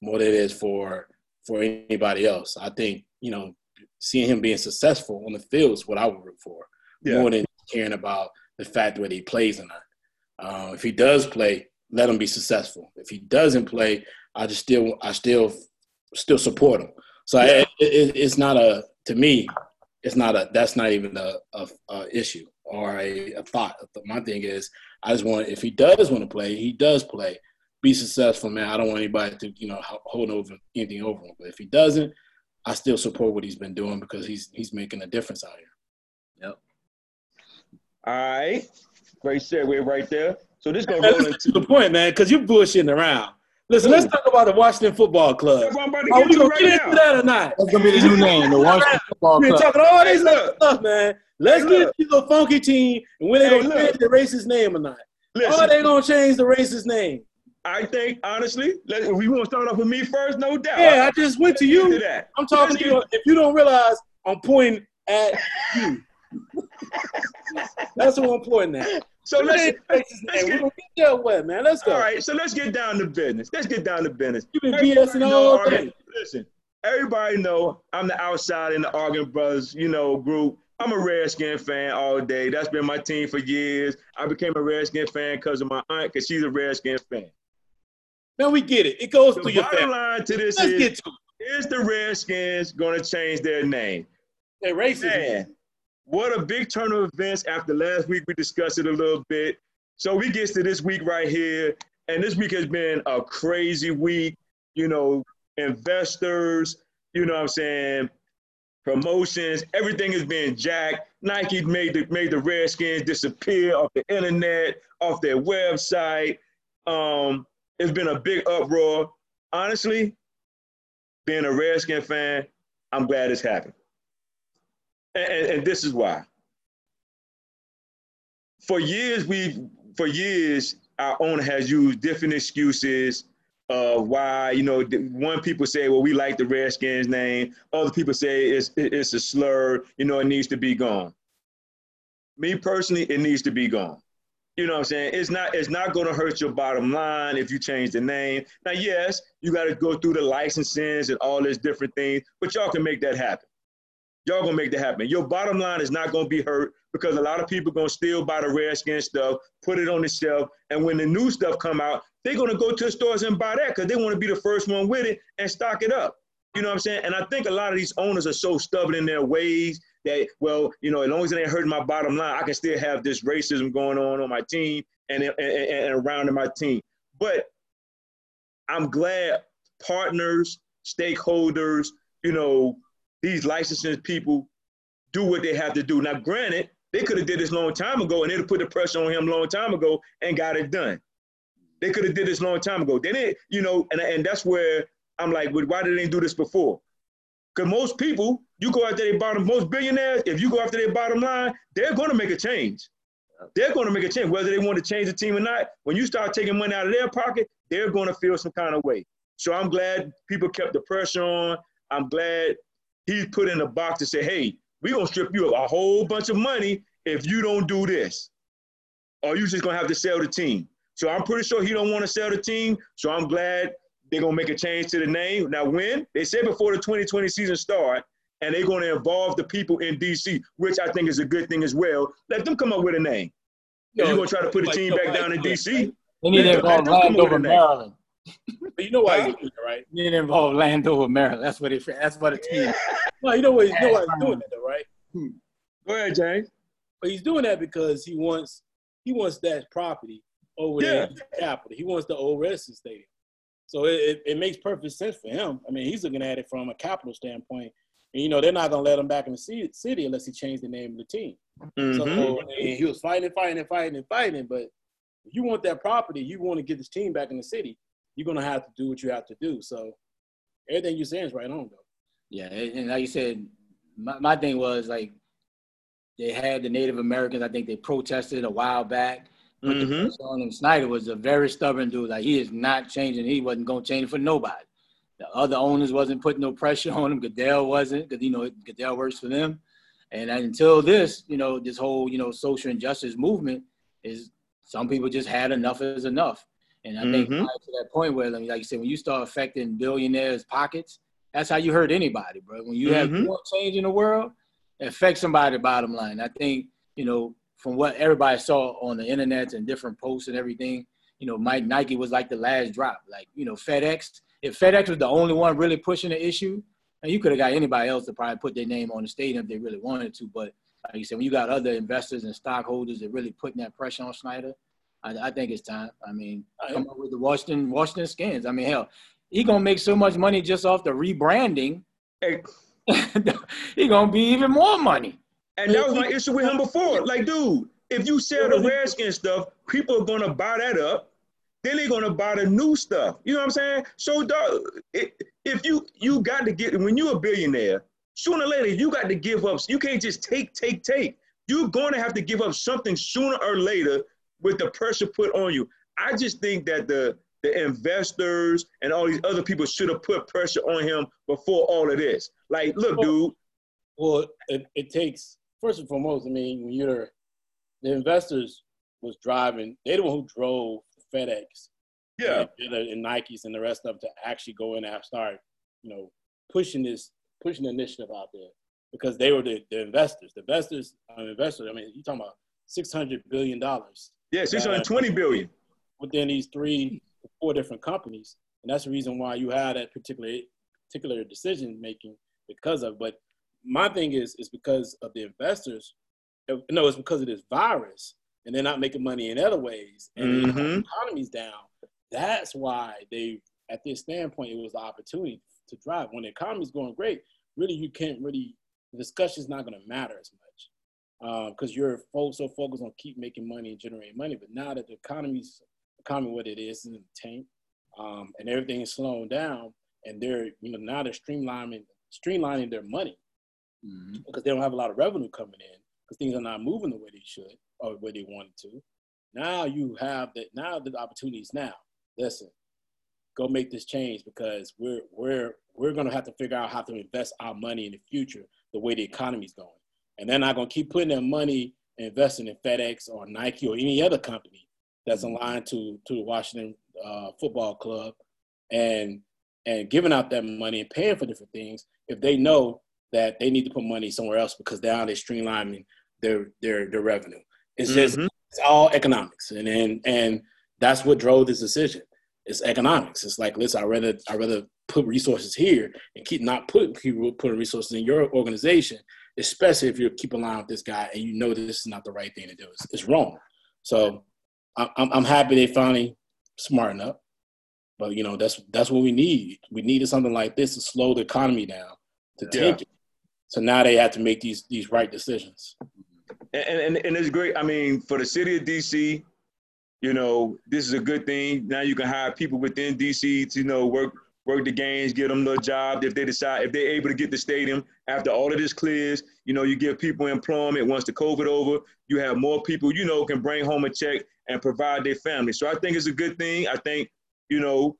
D: more than it is for for anybody else. I think you know seeing him being successful on the field is what I would root for yeah. more than caring about the fact whether he plays or not. Uh, if he does play, let him be successful. If he doesn't play, I just still I still still support him. So yeah. it, it, it's not a to me, it's not a that's not even a, a, a issue or a, a thought. My thing is, I just want if he does want to play, he does play. Be successful, man. I don't want anybody to you know hold over anything over him. But if he doesn't, I still support what he's been doing because he's he's making a difference out here.
B: Yep. All right, great segue right there. So this gonna go into
C: the point, man, because you're bullshitting around. Listen, let's talk about the Washington Football Club. Are we gonna right get into that or not?
D: That's gonna be the new name, the Washington Football Club.
C: We're talking all this stuff, man. Let's get to the funky team and when they hey, gonna change the racist name or not. Listen, are they gonna change the racist name?
B: I think honestly, let, we want to start off with me first, no doubt.
C: Yeah, I just went to you. To I'm talking to you. If you don't realize, I'm pointing at you. That's what I'm pointing at.
B: So let's, let's,
C: let's get, get there wet, man. Let's go.
B: All right, so let's get down to business. Let's get down to business.
C: You've been BSing all day.
B: Listen, everybody know I'm the outside in the Arguing Brothers, you know, group. I'm a Redskin fan all day. That's been my team for years. I became a Redskin fan because of my aunt, because she's a Redskin fan.
D: Man, we get it. It goes
B: The
D: through your
B: bottom line to this
D: Let's
B: is,
D: get to
B: is the Redskins going to change their name?
D: They're racism.
B: Man, what a big turn of events after last week. We discussed it a little bit. So we get to this week right here. And this week has been a crazy week. You know, investors, you know what I'm saying, promotions, everything is being jacked. Nike made the made the Redskins disappear off the internet, off their website. Um, it's been a big uproar. Honestly, being a Redskin fan, I'm glad it's happened. And, and, and this is why. For years, we've for years our owner has used different excuses of why you know one people say well we like the Redskins name, other people say it's it's a slur, you know it needs to be gone. Me personally, it needs to be gone. You know what I'm saying? It's not it's not going to hurt your bottom line if you change the name. Now, yes, you got to go through the licenses and all these different things, but y'all can make that happen. Y'all gonna make that happen. Your bottom line is not gonna be hurt because a lot of people gonna still buy the Redskin stuff, put it on the shelf, and when the new stuff come out, they're gonna go to the stores and buy that because they want to be the first one with it and stock it up. You know what I'm saying? And I think a lot of these owners are so stubborn in their ways that, well, you know, as long as it ain't hurting my bottom line, I can still have this racism going on on my team and, and, and, and around in my team. But I'm glad partners, stakeholders, you know, these licensing people do what they have to do. Now, granted, they could have did this long time ago and they'd have put the pressure on him long time ago and got it done. They could have did this long time ago. They didn't, you know, and, and that's where I'm like, well, why did they do this before? Because most people, you go after their bottom, most billionaires, if you go after their bottom line, they're going to make a change. They're going to make a change, whether they want to change the team or not. When you start taking money out of their pocket, they're going to feel some kind of way. So I'm glad people kept the pressure on. I'm glad he put in a box to say, hey, we're going to strip you of a whole bunch of money if you don't do this. Or you're just going to have to sell the team. So I'm pretty sure he don't want to sell the team. So I'm glad they're going to make a change to the name. Now, when? They said before the 2020 season start, and they're going to involve the people in D.C., which I think is a good thing as well. Let them come up with a name. If you're going to try to put the
D: Like,
B: team
D: no,
B: back
D: like,
B: down in D.C.,
C: They need to involve
B: don't come with
C: Landover. Maryland.
D: But you know why
B: Huh?
D: he's doing it, right?
C: They need to involve Landover, Maryland. That's what it. That's what a team.
D: No, you know what? You know why he's doing that, though, right?
B: go ahead, James.
D: But he's doing that because he wants he wants that property over there in the capital. He wants the old Redskins Stadium. So it, it, it makes perfect sense for him. I mean, he's looking at it from a capital standpoint. And, you know, they're not going to let him back in the ci- city unless he changed the name of the team.
B: Mhm.
D: So and he was fighting and fighting and fighting and fighting. But if you want that property, you want to get this team back in the city, you're going to have to do what you have to do. So everything you're saying is right on, though.
C: Yeah, and and like you said, my, my thing was like they had the Native Americans. I think they protested a while back. Put the pressure on him. Snyder was a very stubborn dude. Like he is not changing. He wasn't gonna change for nobody. The other owners wasn't putting no pressure on him. Goodell wasn't, because you know Goodell works for them. And until this, you know, this whole you know social injustice movement is some people just had enough is enough. And I think
B: Mhm.
C: to that point where, like you said, when you start affecting billionaires' pockets, that's how you hurt anybody, bro. When you have
B: Mhm.
C: more change in the world, it affects somebody's bottom line. I think, you know, from what everybody saw on the internet and different posts and everything, you know, Mike Nike was like the last drop. Like, you know, FedEx, if FedEx was the only one really pushing the issue, and you could have got anybody else to probably put their name on the stadium if they really wanted to. But like you said, when you got other investors and stockholders that really putting that pressure on Snyder, I, I think it's time. I mean, come up with the Washington Washington Skins. I mean, hell, he gonna make so much money just off the rebranding.
B: Hey,
C: he gonna be even more money.
B: And that was my issue with him before. Like, dude, if you sell the Redskin stuff, people are gonna buy that up. Then they're gonna buy the new stuff. You know what I'm saying? So, dog, it, if you you got to get when you're a billionaire, sooner or later you got to give up. You can't just take, take, take. You're going to have to give up something sooner or later with the pressure put on you. I just think that the the investors and all these other people should have put pressure on him before all of this. Like, look, dude.
D: Well, it, it takes first and foremost. I mean, when you're the investors was driving, they the one who drove FedEx,
B: Yeah.
D: and, and Nikes and the rest of them to actually go in and start, you know, pushing this pushing the initiative out there because they were the, the investors. The investors, uh, investors. I mean, you're talking about six hundred billion dollars.
B: Yeah, six hundred twenty billion
D: within these three, four different companies, and that's the reason why you had that particular particular decision making because of. But my thing is is because of the investors. Uh, no, it's because of this virus, and they're not making money in other ways, and
B: Mhm.
D: the economy's down. That's why they, at this standpoint, it was the opportunity to drive. When the economy's going great, really, you can't really the discussion's not going to matter as much because you're fo- so focused on keep making money and generating money. But now that the economy's economy what it is in the tank, um, and everything is slowing down, and they're you know now they're streamlining streamlining their money
C: Mhm.
D: because they don't have a lot of revenue coming in because things are not moving the way they should or the way they wanted to. Now you have that. Now the opportunities. Now, listen, go make this change because we're we're we're gonna have to figure out how to invest our money in the future the way the economy's going, and they're not gonna keep putting their money investing in FedEx or Nike or any other company that's aligned to to the Washington uh, Football Club, and and giving out that money and paying for different things if they know that they need to put money somewhere else because now they're streamlining their their their revenue. It's just
B: Mhm.
D: it's all economics, and and and that's what drove this decision. It's economics. It's like, listen, I rather I rather put resources here and keep not put keep putting resources in your organization, especially if you keep aligned with this guy and you know this is not the right thing to do. It's, it's wrong. So I'm I'm happy they finally smarten up. But you know that's that's what we need. We needed something like this to slow the economy down, to
B: Yeah.
D: tank it. So now they have to make these these right decisions.
B: and, and, and it's great. I mean, for the city of DC, you know, this is a good thing. Now you can hire people within DC to, you know, work work the games, get them the job. If they decide, if they're able to get the stadium after all of this clears, you know, you give people employment. Once the COVID over, you have more people, you know, can bring home a check and provide their family. So I think it's a good thing. I think, you know,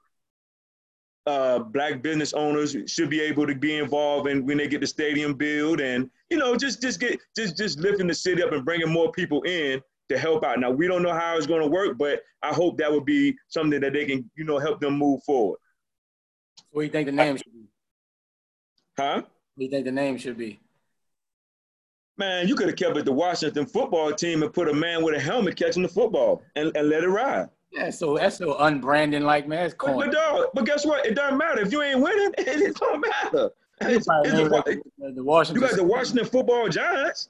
B: uh, black business owners should be able to be involved in when they get the stadium built and you know just just get just just lifting the city up and bringing more people in to help out now we don't know how it's going to work but i hope that would be something that they can you know help them move forward
C: What do you think the name should be?
B: huh
C: What do you think the name should be?
B: man you could have kept it the washington football team and put a man with a helmet catching the football and, and let it ride
C: Yeah, so that's so unbranding like man. It's
B: but, but, dog, but guess what it doesn't matter if you ain't winning it, don't matter It's-
C: Probably
B: it's
C: name
B: the-
C: like the, the Washington.
B: you got the washington football giants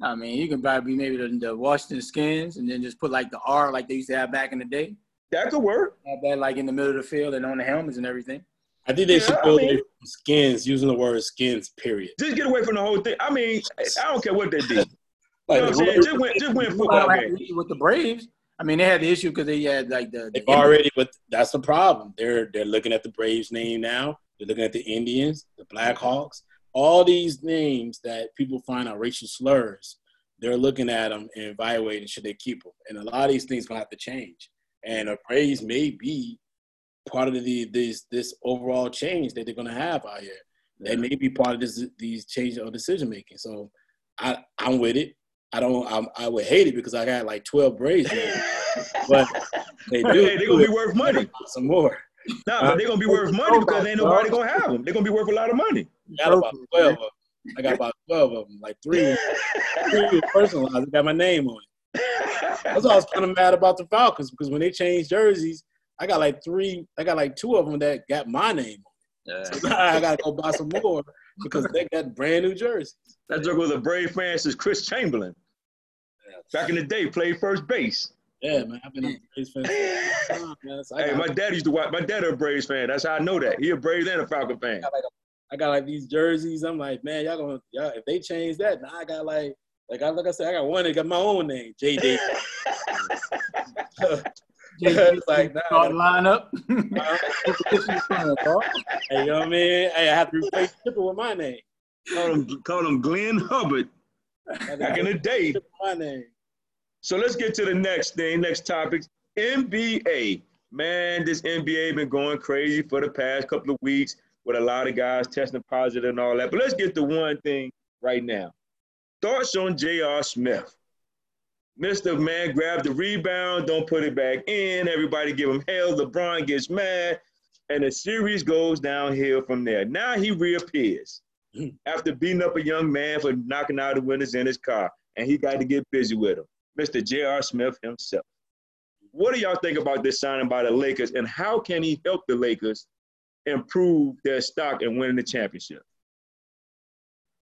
C: I mean, you can probably be maybe the, the Washington Skins, and then just put like the R like they used to have back in the day.
B: that could work
C: Have that like in the middle of the field and on the helmets and everything.
D: I think they
B: Yeah,
D: should
B: I
D: build
B: mean-
D: skins using the word skins. Period.
B: just get away from the whole thing i mean i don't care what they did
D: Like
B: you know what I'm saying? Just win, just win football
C: Well,
B: games.
C: With the Braves, I mean, they had the issue because they had like the, the
D: They've already, but that's the problem. They're they're looking at the Braves name now. They're looking at the Indians, the Blackhawks, all these names that people find are racial slurs. They're looking at them and evaluating should they keep them. And a lot of these things gonna have to change. And the Braves may be part of the this this overall change that they're gonna have out here. They may be part of this these changes of decision making. So I I'm with it. I don't I'm, I would hate it because I got like 12 braids, names, but they do.
B: Hey, they're gonna be worth money.
D: some more.
B: Nah, they're gonna be worth money because ain't nobody gonna have them. They're gonna be worth a lot of money.
D: I got about 12 of them. I got about 12 of them. Like three, three personalized. I got my name on it. That's why I was kind of mad about the Falcons because when they changed jerseys, I got like three, I got like two of them that got my name on it. So I got to go buy some more because they got brand new jerseys.
B: That joke was a brave fan since Chris Chambliss. Yeah. Back in the day, played first base.
D: Yeah, man. I've been a Braves fan. for a long time, man. So
B: Hey, my dad used to watch. My dad a Braves fan. That's how I know that. He a Braves and a Falcon fan.
D: I got like these jerseys. I'm like, man, y'all gonna, y'all, if they change that, now I got like, like I, like I said, I got one that got my own name, J. Davis. it's like, nah,
C: Start lineup.
D: Hey, you know what I mean? Hey, I have to replace Chipper with my name.
B: Call him, call him Glenn Hubbard. Back in the day.
D: Chipper with my name.
B: So let's get to the next thing, next topic. NBA. Man, this NBA been going crazy for the past couple of weeks with a lot of guys testing positive and all that. But let's get to one thing right now. Thoughts on J.R. Smith? Mr. Man grab the rebound, don't put it back in. Everybody give him hell. LeBron gets mad. and the series goes downhill from there. Now he reappears after beating up a young man for knocking out the windows in his car, and he got to get busy with him, Mr. J.R. Smith himself. What do y'all think about this signing by the Lakers, and how can he help the Lakers improve their stock and winning the championship?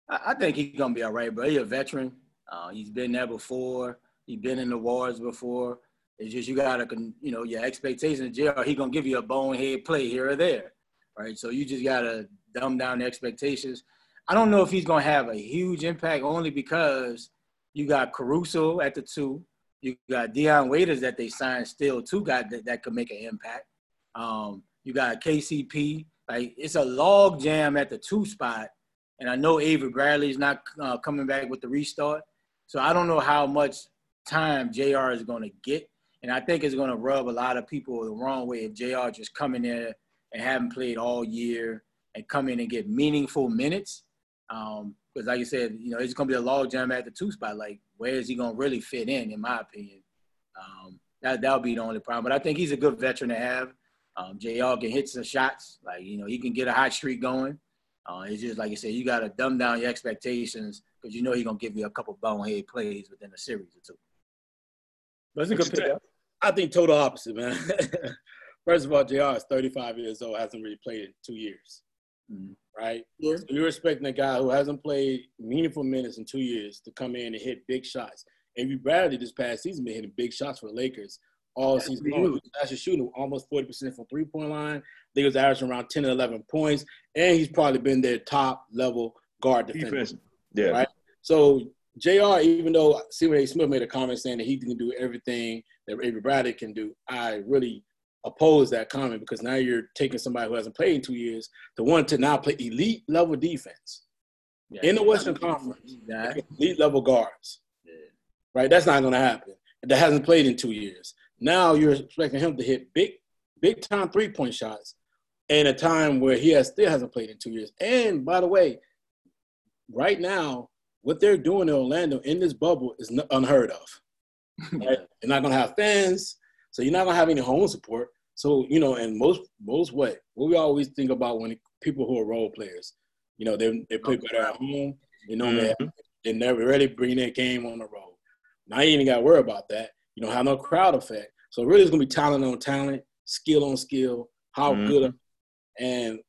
C: I, I think he's gonna be all right, bro. He's a veteran. Uh, he's been there before. He's been in the wars before. It's just you gotta, you know, your expectations. Jr. He gonna give you a bonehead play here or there, right? So you just gotta dumb down the expectations. I don't know if he's gonna have a huge impact only because you got Caruso at the two, you got Dion Waiters that they signed still two guys that, that could make an impact. Um, you got KCP. Like it's a log jam at the two spot, and I know Avery Bradley's not uh, coming back with the restart. So I don't know how much time JR is going to get. And I think it's going to rub a lot of people the wrong way if JR just come in there and haven't played all year and come in and get meaningful minutes. Um, because like you said, you know, it's going to be a log jam at the two spot. Like, where is he going to really fit in, in my opinion? Um, that, that'll be the only problem. But I think he's a good veteran to have. Um, JR can hit some shots. Like, you know, he can get a hot streak going. Uh, it's just like you said, you got to dumb down your expectations because you know he's going to give you a couple bonehead plays within a series or two.
D: But it's a good pick. I think total opposite, man. First of all, JR is 35 years old, hasn't really played in two years,
C: Mhm.
D: right?
C: Yeah.
D: So you're expecting a guy who hasn't played meaningful minutes in two years to come in and hit big shots. Avery Bradley this past season been hitting big shots for the Lakers all
C: That's
D: season long. He was actually shooting almost 40% from three point line. I They was averaging around 10 or 11 points, and he's probably been their top level guard defender.
B: Defense. Yeah.
D: Right. So JR, even though Stephen A. Smith made a comment saying that he can do everything that Avery Bradley can do, I really oppose that comment because now you're taking somebody who hasn't played in two years to want to now play elite level defense
C: Yeah.
D: in the Western Conference,
C: Yeah.
D: elite level guards.
C: Yeah.
D: Right? That's not going to happen. That hasn't played in two years. Now you're expecting him to hit big, big time three point shots in a time where he has still hasn't played in two years. And by the way, right now, what they're doing in Orlando in this bubble is unheard of. Right? You're not gonna have fans, so you're not gonna have any home support. So you know, and most most what what we always think about when people who are role players, you know, they they play better at home. You know, they they never really bring their game on the road. Now you ain't got to worry about that. You don't have no crowd effect. So really, it's gonna be talent on talent, skill on skill, how
B: Mhm.
D: good. And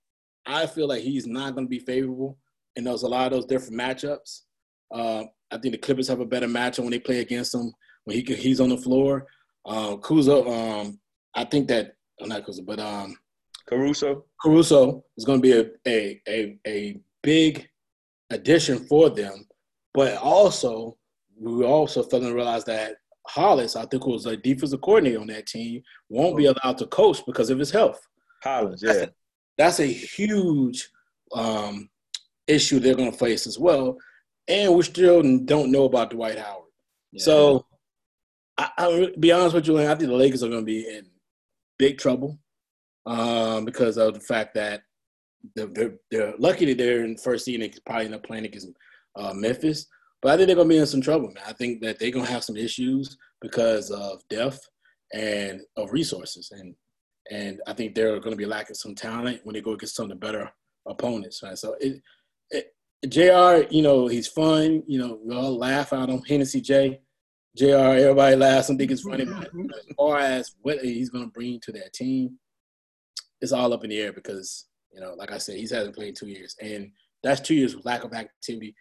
D: I feel like he's not gonna be favorable in those a lot of those different matchups. Uh, I think the Clippers have a better matchup when they play against him when he he's on the floor. Uh, Kuzo, um, I think that oh, not Kuzo, but um,
B: Caruso.
D: Caruso is going to be a, a a a big addition for them, but also we also to realize that Hollis, I think, was a defensive coordinator on that team, won't be allowed to coach because of his health.
B: Hollins. Yeah.
D: That's a huge um, issue they're going to face as well, and we still don't know about Dwight Howard.
C: Yeah.
D: So, I, I be honest with you, Lane, I think the Lakers are going to be in big trouble um, because of the fact that they're, they're, they're lucky that they're in first seed and probably end up playing against uh, Memphis. But I think they're going to be in some trouble, man. I think that they're going to have some issues because of depth and of resources, and and I think they're going to be lacking some talent when they go against some of the better opponents, right? So it Jr. You know he's fun. You know we all laugh at him. Hennessy J. Jr. Everybody laughs and think it's funny, but mm-hmm. as far as what he's going to bring to that team, it's all up in the air because you know, like I said, he hasn't played in two years, and that's two years with lack of activity,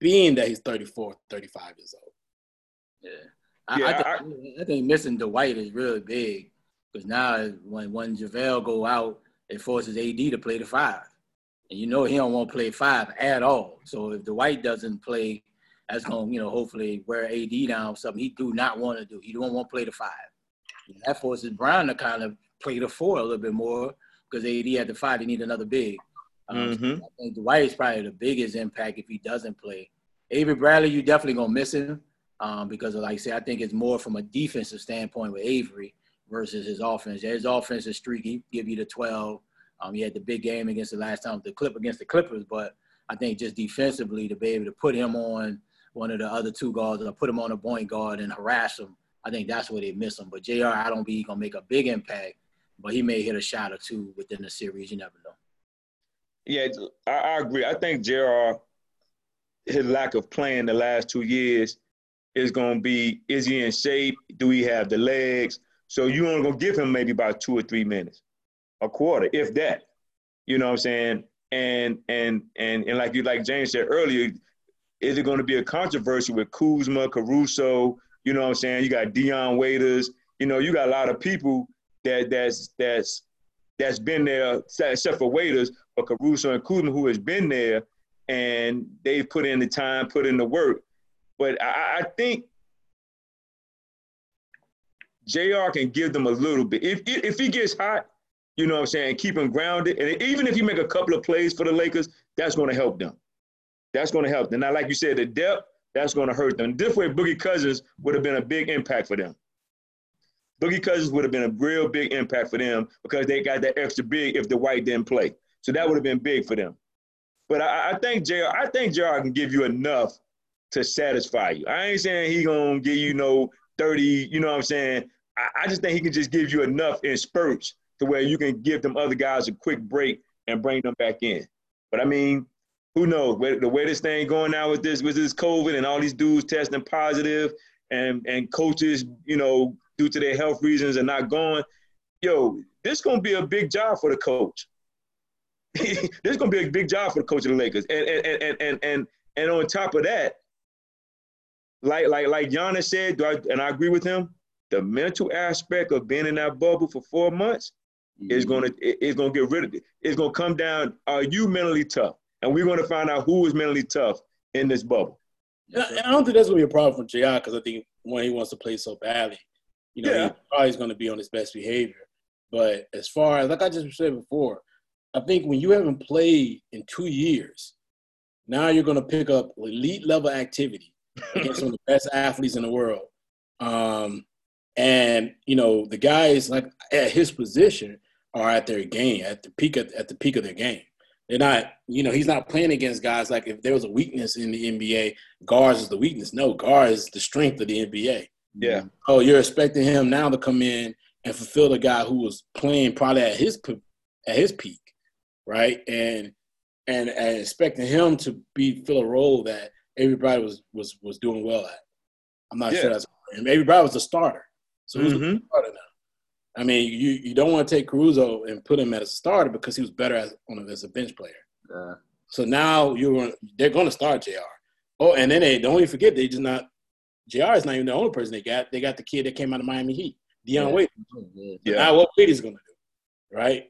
D: being that he's 34, 35 years old.
C: Yeah. I,
B: Yeah,
C: I, think, I, think missing Dwight is really big because now when when JaVale go out, it forces AD to play the five, and you know he don't want to play five at all. So if Dwight doesn't play, that's going to you know hopefully wear AD down or something he do not want to do. He don't want to play the five. That forces Brown to kind of play the four a little bit more because AD had the five, they need another big. Um,
B: Mhm.
C: I think Dwight is probably the biggest impact if he doesn't play. Avery Bradley, you definitely gonna miss him um, because, like I said, I think it's more from a defensive standpoint with Avery versus his offense. His offense is streaky, give you the 12. Um, he had the big game against the last time, the clip against the Clippers, but I think just defensively to be able to put him on one of the other two guards or put him on a point guard and harass him, I think that's where they miss him. But JR, I don't be gonna make a big impact but he may hit a shot or two within the series. You never know.
B: Yeah, I, I agree. I think JR, his lack of playing the last two years is going to be is he in shape? Do he have the legs? So you only going to give him maybe about two or three minutes, a quarter, if that. You know what I'm saying? And and and and like you like James said earlier, is it going to be a controversy with Kuzma, Caruso? You know what I'm saying? You got Dion Waiters. You know, you got a lot of people that that's that's that's been there, except for Waiters, but Caruso and Kuzma, who has been there, and they've put in the time, put in the work. But I, I think Jr. can give them a little bit. If if he gets hot, you know what I'm saying, keep him grounded, and even if you make a couple of plays for the Lakers, that's going to help them. That's going to help them. Now, like you said, the depth that's going to hurt them. This way, Boogie Cousins would have been a big impact for them. Boogie Cousins would have been a real big impact for them because they got that extra big if Dwight didn't play. So that would have been big for them. But I, I think JR, I think JR can give you enough to satisfy you. I ain't saying he gonna give you no 30, you know what I'm saying? I, I just think he can just give you enough in spurts to where you can give them other guys a quick break and bring them back in. But I mean, who knows the way this thing going now with this with this COVID and all these dudes testing positive and and coaches, you know, due to their health reasons are not going. Yo, this gonna be a big job for the coach. this gonna be a big job for the coach of the Lakers. And and and and and and on top of that, like like like Giannis said, I, and I agree with him. The mental aspect of being in that bubble for four months mm-hmm. is gonna is gonna get rid of it. It's gonna come down. Are you mentally tough? and we're going to find out who is mentally tough in this bubble.
D: I, I don't think that's going to be a problem for JR because I think when he wants to play so badly, you know, yeah. he probably going to be on his best behavior. But as far as, like I just said before, I think when you haven't played in two years, now you're going to pick up elite level activity against some of the best athletes in the world. Um, and you know the guys like at his position are at their game at the peak of, at the peak of their game. They're not, you know, he's not playing against guys like if there was a weakness in the NBA, guards is the weakness. No, guards is the strength of the NBA.
B: Yeah.
D: Oh, you're expecting him now to come in and fulfill the guy who was playing probably at his at his peak, right? And and, and expecting him to be fill a role that everybody was was was doing well at. I'm not yeah. sure that's and everybody was a starter. So who's mm-hmm. the starter now? I mean, you, you don't want to take Caruso and put him as a starter because he was better as on a, as a bench player. Uh, so now you're they're going to start Jr. Oh, and then they don't even forget they just not Jr. is not even the only person they got. They got the kid that came out of Miami Heat, Dion yeah. Wade. Yeah. Now what Wade is going to do, right?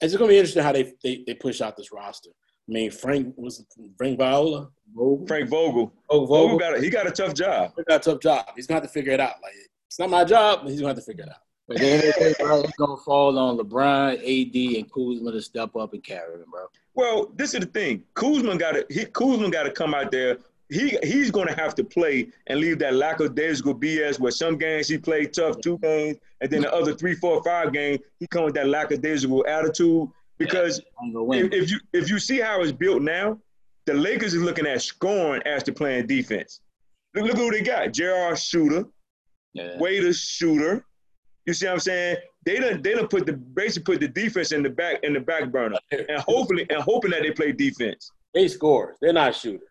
D: It's going to be interesting how they, they they push out this roster. I mean, Frank was Frank Viola,
B: Vogel? Frank Vogel. Oh, Vogel. Vogel got a, he got a tough job.
D: He got a tough job. He's gonna have to figure it out. Like it's not my job, but he's gonna have to figure it out.
C: But then it's gonna fall on LeBron, AD, and Kuzma to step up and carry him, bro.
B: Well, this is the thing. Kuzma got to he Kuzma got to come out there. He he's gonna have to play and leave that lackadaisical BS where some games he played tough two games, and then the other three, four, five games he come with that lackadaisical attitude. Because yeah, if, if you if you see how it's built now, the Lakers is looking at scoring as to playing defense. Look, look who they got: J.R. Shooter, yeah. Waiters Shooter. You see what I'm saying? They done they done put the basically put the defense in the back in the back burner, and hopefully and hoping that they play defense.
D: They scores. They're not shooters.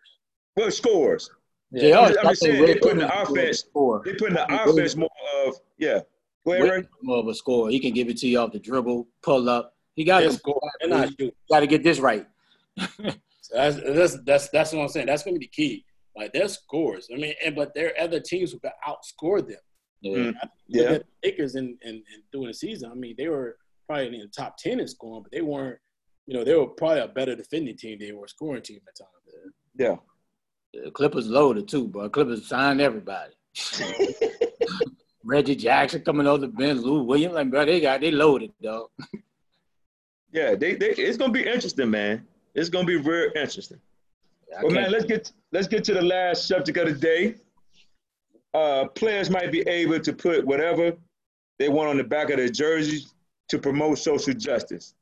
B: Well, scores. Yeah, I'm, I'm saying they putting the offense. They putting the offense more of yeah. Go ahead, Ray.
C: More of a score. He can give it to you off the dribble, pull up. He got to score. They're not shoot. Got to get this right.
D: so that's, that's that's that's what I'm saying. That's going to be the key. Like their scores. I mean, and but there are other teams who got outscored them. Yeah, mm. yeah. The Lakers and, in, in during the season, I mean, they were probably in the top ten in scoring, but they weren't. You know, they were probably a better defending team. than They were a scoring team at times.
B: Yeah.
C: The Clippers loaded too, bro. Clippers signed everybody. Reggie Jackson coming over the bench, Lou Williams, like bro, they got they loaded, dog.
B: yeah, they, they it's gonna be interesting, man. It's gonna be real interesting. Yeah, well, man, let's get let's get to the last subject of the day uh, players might be able to put whatever they want on the back of their jerseys to promote social justice.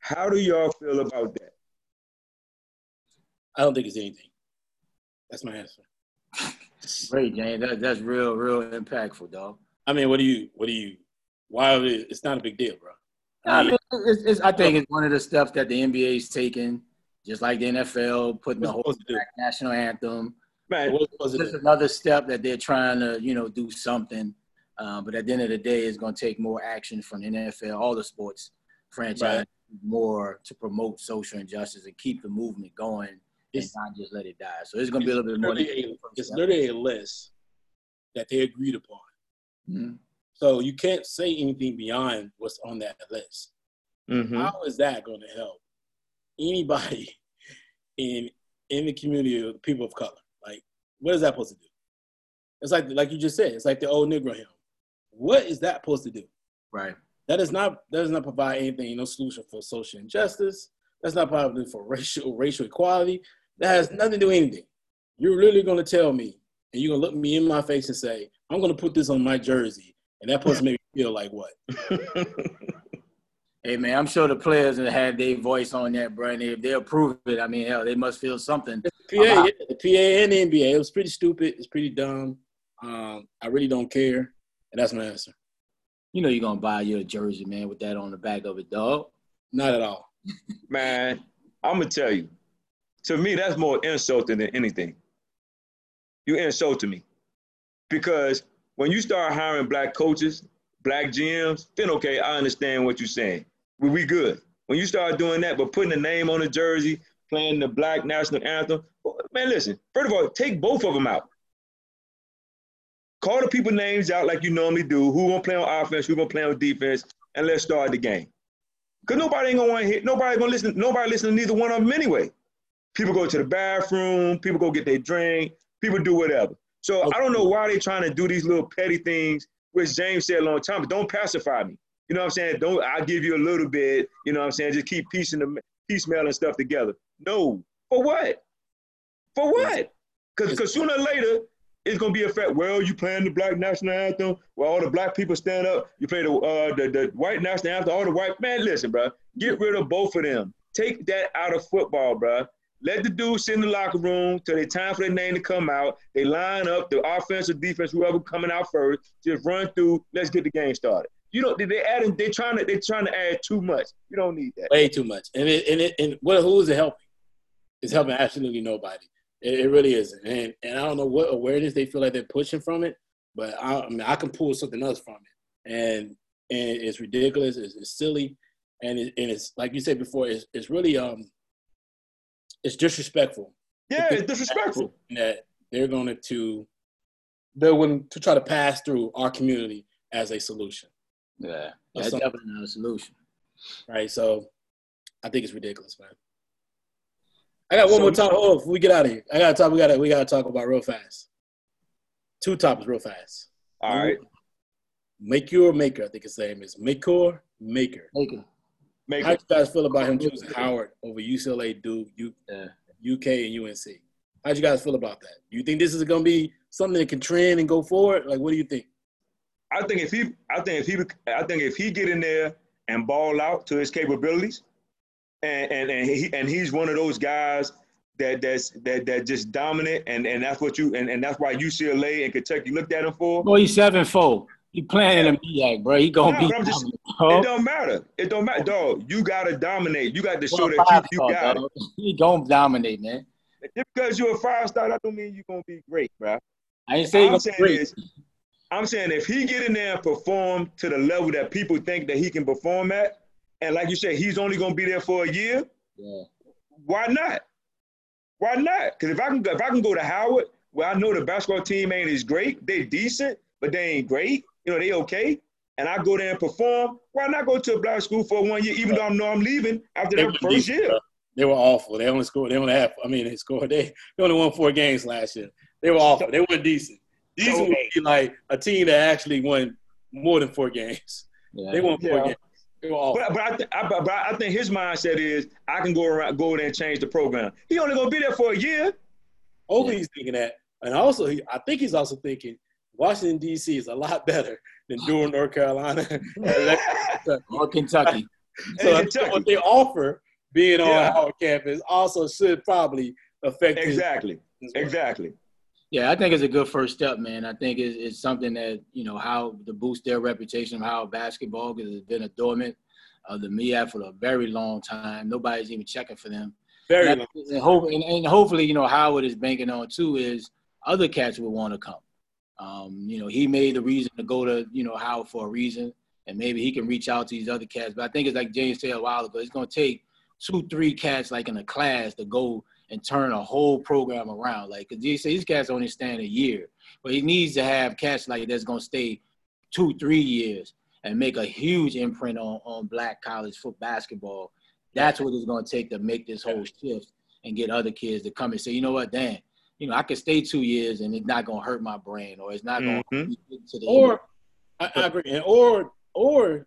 B: How do y'all feel about that?
D: I don't think it's anything. That's my answer.
C: Great, Jane. That, that's real, real impactful, dog.
D: I mean, what do you, what do you, why? It's not a big deal, bro.
C: I, mean, it's, it's, I think it's one of the stuff that the NBA is taking, just like the NFL putting the whole national anthem.
B: Man,
C: it's just another step that they're trying to, you know, do something. Uh, but at the end of the day, it's going to take more action from the NFL, all the sports franchise, right. more to promote social injustice and keep the movement going it's, and not just let it die. So it's going to be a little bit more.
D: A, it's literally a list that they agreed upon. Mm-hmm. So you can't say anything beyond what's on that list. Mm-hmm. How is that going to help anybody in in the community of people of color? Like, what is that supposed to do? It's like like you just said, it's like the old Negro hymn. What is that supposed to do?
C: Right.
D: That is not that does not provide anything, no solution for social injustice. That's not probably for racial racial equality. That has nothing to do with anything. You're literally gonna tell me, and you're gonna look me in my face and say, I'm gonna put this on my jersey, and that supposed to make me feel like what?
C: hey man, I'm sure the players that had their voice on that, Brian. If they approve it, I mean, hell, they must feel something.
D: The PA, yeah, the PA and the NBA. It was pretty stupid. It's pretty dumb. Um, I really don't care, and that's my answer.
C: You know you're gonna buy your jersey, man, with that on the back of it, dog.
D: Not at all.
B: man, I'm gonna tell you. To me, that's more insulting than anything. You insulted me. Because when you start hiring black coaches, black GMs, then okay, I understand what you're saying. We, we good. When you start doing that, but putting a name on a jersey, playing the black national anthem, man, listen, first of all, take both of them out. Call the people names out like you normally do. Who gonna play on offense? Who gonna play on defense? And let's start the game. Cause nobody ain't gonna want to hit. Nobody gonna listen. Nobody listen to neither one of them anyway. People go to the bathroom. People go get their drink. People do whatever. So okay. I don't know why they're trying to do these little petty things, which James said a long time. But don't pacify me. You know what I'm saying? Don't. I'll give you a little bit. You know what I'm saying? Just keep piecing the piecemeal and stuff together. No. For what? For what? Because sooner or later it's gonna be a fact. Well, you playing the black national anthem, where all the black people stand up. You play the uh, the, the white national anthem. All the white man, listen, bro. Get rid of both of them. Take that out of football, bro. Let the dudes sit in the locker room till it's time for their name to come out. They line up, the offense or defense, whoever coming out first, just run through. Let's get the game started. You know, they adding, they trying to, they trying to add too much. You don't need that.
D: Way too much. And it, and it, and what, who is it helping? It's helping absolutely nobody. It, it really isn't. And and I don't know what awareness they feel like they're pushing from it, but I, I mean, I can pull something else from it. And and it's ridiculous. It's, it's silly, and it, and it's like you said before. It's it's really um it's disrespectful.
B: Yeah, it's disrespectful.
D: That they're going to they're willing to try to pass through our community as a solution.
C: Yeah, that's definitely not a solution.
D: Right. So I think it's ridiculous, man. I got one so, more topic. Oh, before we get out of here, I gotta talk. We gotta we gotta talk about real fast. Two topics, real fast.
B: All right.
D: Make your maker. I think his name is Makur Maker.
C: Maker.
D: Make How you guys feel about him choosing Howard over UCLA, Duke, U, yeah. UK, and UNC? How you guys feel about that? Do You think this is going to be something that can trend and go forward? Like, what do you think?
B: I think if he, I think if he, I think if he get in there and ball out to his capabilities, and and and he and he's one of those guys that that's that that just dominant, and and that's what you and, and that's why UCLA and Kentucky looked at him for.
C: Well, he's seven fold. He playing in a MEAC, bro. He gonna be.
B: Just, it don't matter. It don't matter, dog. You gotta dominate. You got to show that you, you got it.
C: He gonna dominate, man.
B: Just because you're a five star, that don't mean you're gonna be great, bro.
C: I ain't saying I'm saying great. Is,
B: I'm saying if he get in there and perform to the level that people think that he can perform at, and like you said, he's only gonna be there for a year.
C: Yeah.
B: Why not? Why not? Because if I can, if I can go to Howard, where I know the basketball team ain't as great, they decent, but they ain't great you know, they okay, and I go there and perform, why not go to a black school for one year, even though I know I'm leaving after that first year?
D: They were awful. They only scored. They only have. I mean, they scored. They, they only won four games last year. They were awful. They weren't decent. These so, would be like a team that actually won more than four games. Yeah. They won four yeah. games. They.
B: But, but, I th- I, but I think his mindset is I can go around, go there and change the program. He only gonna be there for a year.
D: Hopefully, yeah. he's thinking that, and also, he, I think he's also thinking Washington D.C. is a lot better than Durham, North Carolina,
C: or Kentucky.
D: So Kentucky. what they offer, being on yeah. our campus, also should probably affect
B: exactly, exactly.
C: Yeah, I think it's a good first step, man. I think it's, it's something that you know how to boost their reputation of how basketball has been a dormant of the MEAC for a very long time. Nobody's even checking for them.
D: Very
C: And,
D: long.
C: and, hope, and, and hopefully, you know, Howard is banking on too is other cats will want to come. Um, you know, he made the reason to go to, you know, Howard for a reason, and maybe he can reach out to these other cats. But I think it's like James said a while ago, it's going to take two, three cats like in a class to go and turn a whole program around. Like, because these, these cats only stand a year, but he needs to have cats like that's going to stay two, three years and make a huge imprint on, on black college foot basketball. That's what it's going to take to make this whole shift and get other kids to come and say, you know what, Dan, you know, I could stay two years and it's not going to hurt my brain or it's not going
B: Mhm.
C: to the
D: Or I, I agree. And or or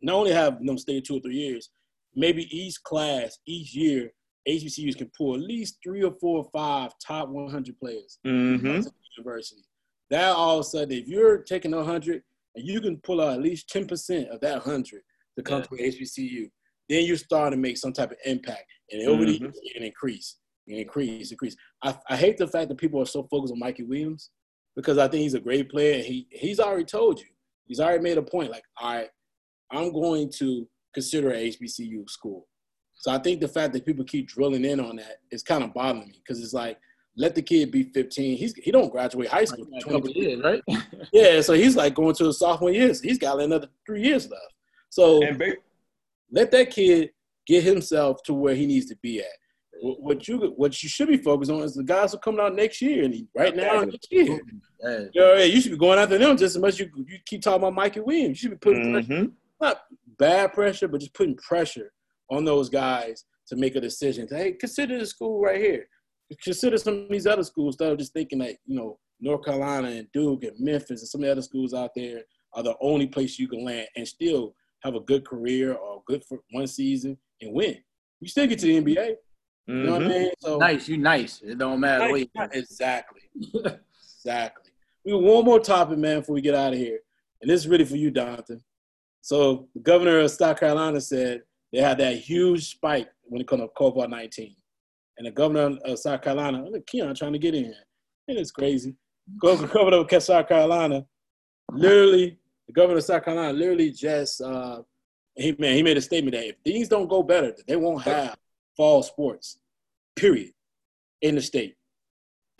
D: not only have them stay two or three years, maybe each class, each year, HBCUs can pull at least three or four or five top 100 players
B: Mm-hmm.
D: university. That all of a sudden, if you're taking 100 and you can pull out at least 10% of that 100 to come
C: Yeah.
D: to HBCU, then you're starting to make some type of impact. And over the years, it can increase, increase, increase. I, I hate the fact that people are so focused on Mikey Williams because I think he's a great player. And he he's already told you, he's already made a point. Like, all right, I'm going to consider a HBCU school. So I think the fact that people keep drilling in on that is kind of bothering me because it's like, let the kid be 15. He's he don't graduate high school.
C: a
D: till
C: couple
D: 20
C: years, right?
D: Yeah, so he's like going to his sophomore year. So he's got another three years left. So
B: And ba-
D: let that kid get himself to where he needs to be at. What you what you should be focused on is the guys who are coming out next year and right now and next year.
C: Yeah.
D: You, know, you should be going after them just as much as you, you keep talking about Mikey Williams. You should be putting pressure,
B: Mhm.
D: not bad pressure, but just putting pressure on those guys to make a decision. Hey, consider the school right here. Consider some of these other schools instead of just thinking that, you know, North Carolina and Duke and Memphis and some of the other schools out there are the only place you can land and still have a good career or good for one season and win. You still get to the NBA. You know what I
B: Mhm.
D: mean? So
C: Nice, you nice. It don't matter. you-
D: Exactly. exactly. We got one more topic, man, before we get out of here. And this is really for you, Donton. So the governor of South Carolina said they had that huge spike when it comes to COVID 19. And the governor of South Carolina, look, Keon trying to get in here. It's crazy. Go- Governor of South Carolina, literally, the governor of South Carolina literally just, uh, he, man, he made a statement that if things don't go better, they won't have fall sports, period, in the state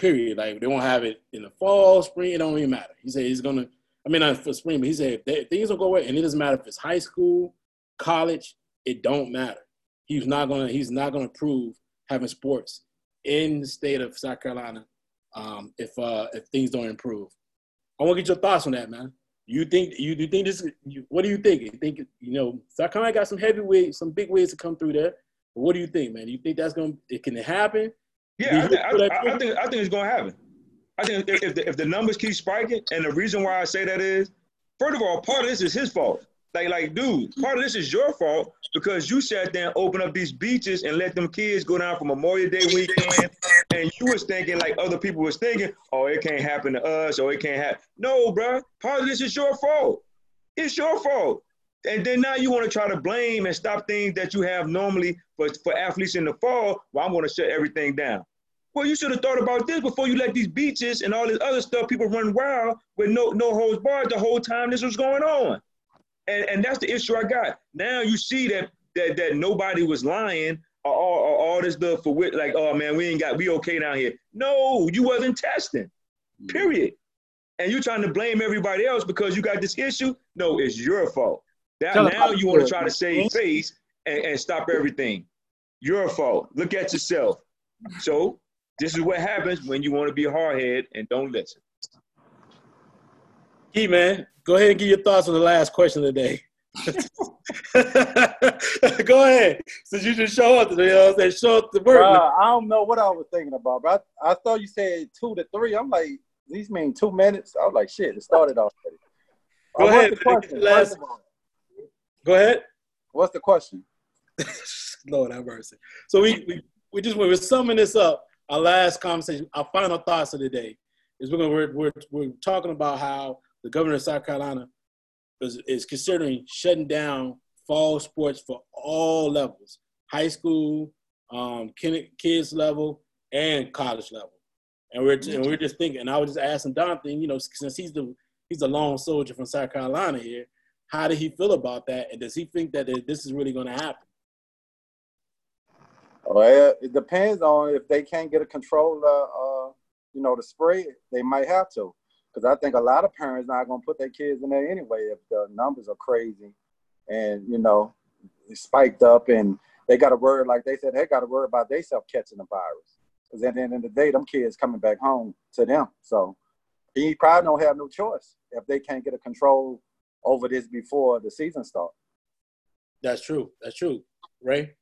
D: period. Like they won't have it in the fall, spring. It don't even matter. He said he's gonna. I mean, not for spring, but he said if they, things don't go away, and it doesn't matter if it's high school, college. It don't matter. He's not gonna. He's not gonna prove having sports in the state of South Carolina um, if uh, if things don't improve. I want to get your thoughts on that, man. You think you, you think this? You, what do you think? You think you know South Carolina got some heavyweight, some big weights to come through there. But what do you think, man? Do you think that's gonna? It can it happen?
B: Yeah, I think, I, I, I think I think it's gonna happen. I think if, if the, if the numbers keep spiking, and the reason why I say that is, first of all, part of this is his fault. Like, like, dude, part of this is your fault because you sat there and opened up these beaches and let them kids go down for Memorial Day weekend, and you was thinking like other people was thinking, oh, it can't happen to us, or it can't happen. No, bro, part of this is your fault. It's your fault. And then now you want to try to blame and stop things that you have normally for, for athletes in the fall. Well, I'm going to shut everything down. Well, you should have thought about this before you let these beaches and all this other stuff people run wild with no no holds barred the whole time this was going on. And and that's the issue I got. Now you see that that that nobody was lying or all, or all this stuff for wit like, oh man, we ain't got we okay down here. No, you wasn't testing. Mm. Period. And you're trying to blame everybody else because you got this issue. No, it's your fault. Now,
C: Tell 'em
B: now you want to try to save face and, and stop everything. Your fault. Look at yourself. So this is what happens when you want to be a hardhead and don't listen.
D: Key man, go ahead and give your thoughts on the last question of the day. go ahead, since you just show up, you know, what I'm saying, show up to work.
E: Bruh, I don't know what I was thinking about, but I, I thought you said two to three. I'm like, these mean two minutes. I was like, shit, it started already.
D: Go
E: Uh,
D: ahead,
E: What's the question?
D: last- Go ahead.
E: What's the question?
D: Lord have mercy. So we, we, we just we're summing this up. Our last conversation, our final thoughts of the day is we're gonna we're, we're, we're talking about how the governor of South Carolina is, is considering shutting down fall sports for all levels, high school, um, kids level, and college level. And we're and we're just thinking. I was just asking Donathan, you know, since he's the he's a lone soldier from South Carolina here, how did he feel about that, and does he think that this is really going to happen?
E: Well, it depends on if they can't get a control, uh, uh, you know, the spread. They might have to, because I think a lot of parents not going to put their kids in there anyway if the numbers are crazy, and you know, spiked up, and they got to worry, like they said, they got to worry about themselves catching the virus. Because at the end of the day, them kids coming back home to them. So he probably don't have no choice if they can't get a control over this before the season starts.
D: That's true. That's true. Ray.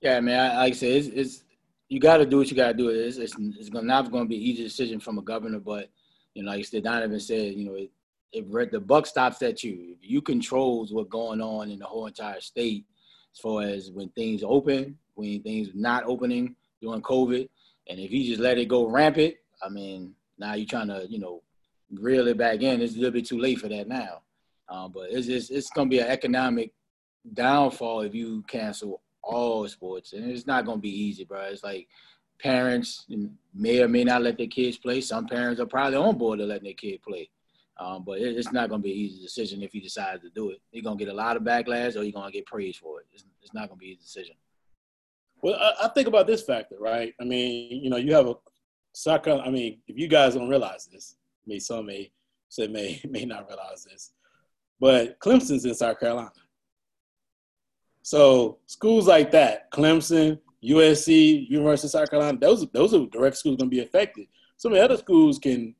C: Yeah, man. I, like I said, it's, it's you got to do what you got to do. It's, it's, it's not going to be an easy decision from a governor, but you know, like said, Donovan said, you know, it, if the buck stops at you, if you controls what's going on in the whole entire state, as far as when things open, when things not opening during COVID, and if you just let it go rampant, I mean, now you're trying to, you know, reel it back in. It's a little bit too late for that now. Um, but it's it's going to be an economic downfall if you cancel all sports, and it's not going to be easy, bro. It's like parents may or may not let their kids play. Some parents are probably on board to letting their kid play. Um, but it, it's not going to be an easy decision if you decide to do it. You're going to get a lot of backlash or you're going to get praised for it. It's, it's not going to be a decision.
D: Well, I, I, think about this factor, right? I mean, you know, you have a soccer. I mean, if you guys don't realize this, I mean, some may say may may not realize this, but Clemson's in South Carolina. So schools like that, Clemson, USC, University of South Carolina, those those are direct schools going to be affected. Some of the other schools can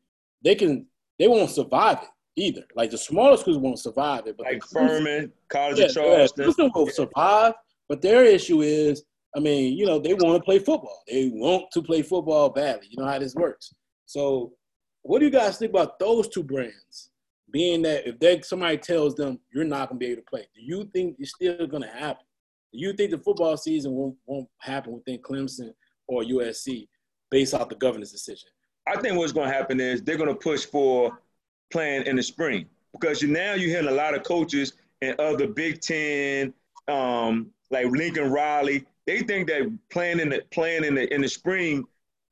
D: they can they won't survive it either. Like the smaller schools won't survive it,
B: but like Furman, College yeah, of Charleston,
D: yeah, will survive. But their issue is, I mean, you know, they want to play football. They want to play football badly. You know how this works. So, what do you guys think about those two brands? Being that if they somebody tells them you're not gonna be able to play, do you think it's still gonna happen? You think the football season won't, won't happen within Clemson or USC based off the governor's decision?
B: I think what's going to happen is they're going to push for playing in the spring because now you're hearing a lot of coaches and other Big Ten, um, like Lincoln Riley, they think that playing in the playing in the in the spring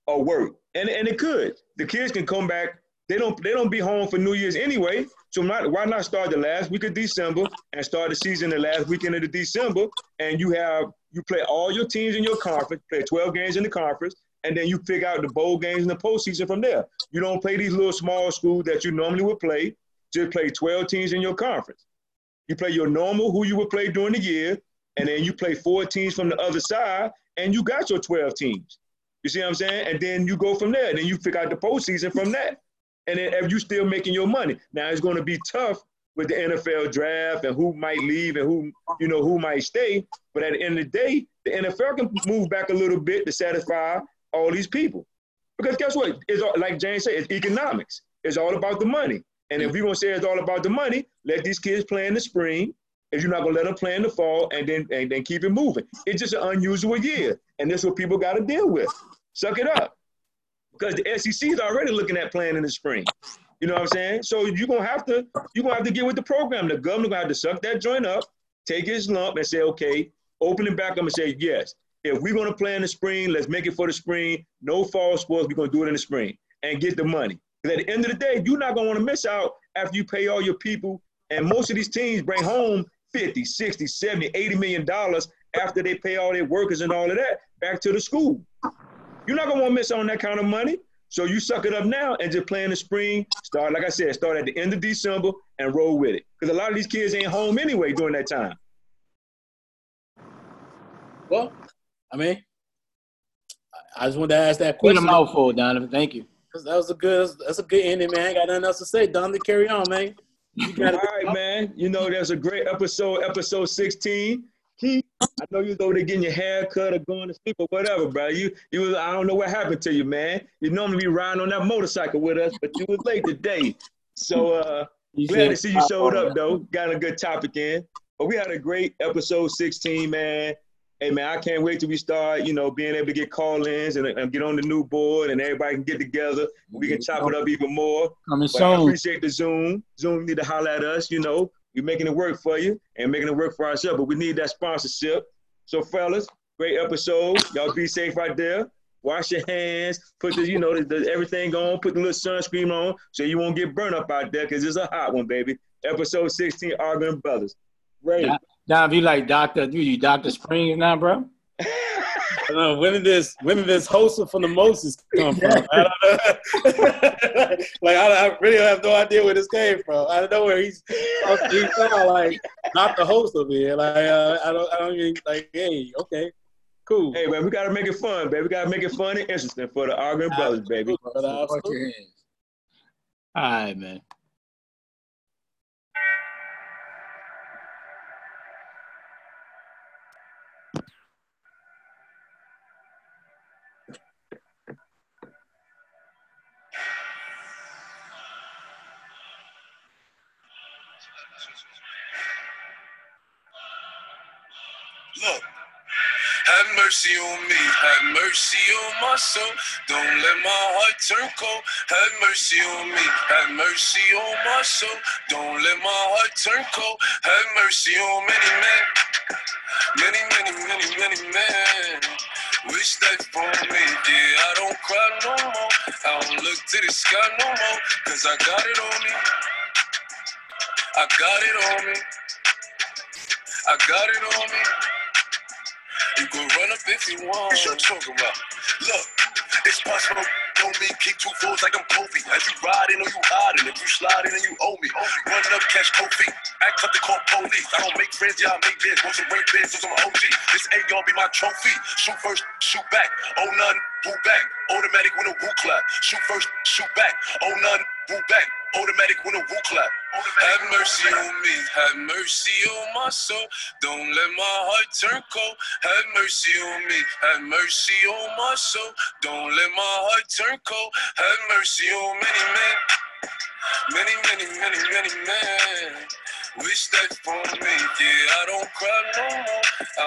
B: will work, and and it could. The kids can come back. They don't they don't be home for New Year's anyway. So not, why not start the last week of December and start the season the last weekend of December, and you have you play all your teams in your conference, play 12 games in the conference, and then you figure out the bowl games in the postseason from there. You don't play these little small schools that you normally would play. Just play 12 teams in your conference. You play your normal who you would play during the year, and then you play four teams from the other side, and you got your 12 teams. You see what I'm saying? And then you go from there. And then you figure out the postseason from that. And then if you still making your money. Now it's going to be tough with the NFL draft and who might leave and who you know who might stay. But at the end of the day, the NFL can move back a little bit to satisfy all these people. Because guess what? It's all, like James said, it's economics. It's all about the money. And if we're gonna say it's all about the money, let these kids play in the spring. If you're not gonna let them play in the fall, and then and then keep it moving. It's just an unusual year, and that's what people got to deal with. Suck it up, because the SEC is already looking at playing in the spring. You know what I'm saying? So you're gonna have to you're gonna have to get with the program. The governor gonna have to suck that joint up, take his lump, and say, okay, open it back up and say, yes, if we're gonna play in the spring, let's make it for the spring. No fall sports, we're gonna do it in the spring and get the money. Because at the end of the day, you're not gonna want to miss out after you pay all your people. And most of these teams bring home 50, 60, 70, 80 million dollars after they pay all their workers and all of that back to the school. You're not gonna want to miss on that kind of money. So you suck it up now and just play in the spring. Start, like I said, start at the end of December and roll with it. Because a lot of these kids ain't home anyway during that time.
D: Well, I mean, I just wanted to ask that question.
C: Put a mouthful, Donovan. Thank you.
D: That was a good. That's a good ending, man. I got nothing else to say. Donovan, carry on, man.
B: You All right, man. You know, there's a great episode, episode 16. Keith, I know you was over there getting your hair cut or going to sleep or whatever, bro. You, you was, I don't know what happened to you, man. You normally be riding on that motorcycle with us, but you was late today. So, uh, glad to see you showed up, though. Got a good topic in. But we had a great episode 16, man hey man, I can't wait till we start, you know, being able to get call-ins and, and get on the new board and everybody can get together. We can chop it up even more.
C: Coming soon. I
B: appreciate the Zoom. Zoom need to holler at us, you know. We're making it work for you and making it work for ourselves, but we need that sponsorship. So fellas, great episode. Y'all be safe right there. Wash your hands. Put the, you know, the, the, everything on. Put the little sunscreen on so you won't get burned up out there because it's a hot one, baby. Episode 16, Arguing Brothers.
D: Right.
C: Now, if you like Doctor, you you Doctor Springs now, bro.
D: Uh, when did this when did this host from the Moses come from? I don't know. like I, I really have no idea where this came from. I don't know where he's he sound like not the host of it. Like uh, I don't I don't even like hey okay cool.
B: Hey, man, we gotta make it fun, baby. We gotta make it fun and interesting for the Arguing Brothers, baby.
C: All right, man.
F: Look. Have mercy on me, have mercy on my soul. Don't let my heart turn cold. Have mercy on me, have mercy on my soul. Don't let my heart turn cold. Have mercy on many men, many, many, many, many men. Wish that for me, yeah, I don't cry no more. I don't look to the sky no more, cause I got it on me. I got it on me. I got it on me. You can run up if you want. What you talking about? Look, it's possible. Don't me kick two fours like I'm Kobe. As you riding or you hiding, if you sliding and you owe me. Run up, catch Kofi. Act up to call police. I don't make friends, y'all make bids. Want some break bids or some OG. This ain't y'all be my trophy. Shoot first, shoot back. Oh none, who back. Automatic when a woo clap. Shoot first, shoot back. Oh none, who back. Automatic when a woo clap. Have mercy on me, have mercy on my soul. Don't let my heart turn cold. Have mercy on me, have mercy on my soul. Don't let my heart turn cold. Have mercy on many men, many, many, many, many men. Wish that for me, yeah, I don't cry no more.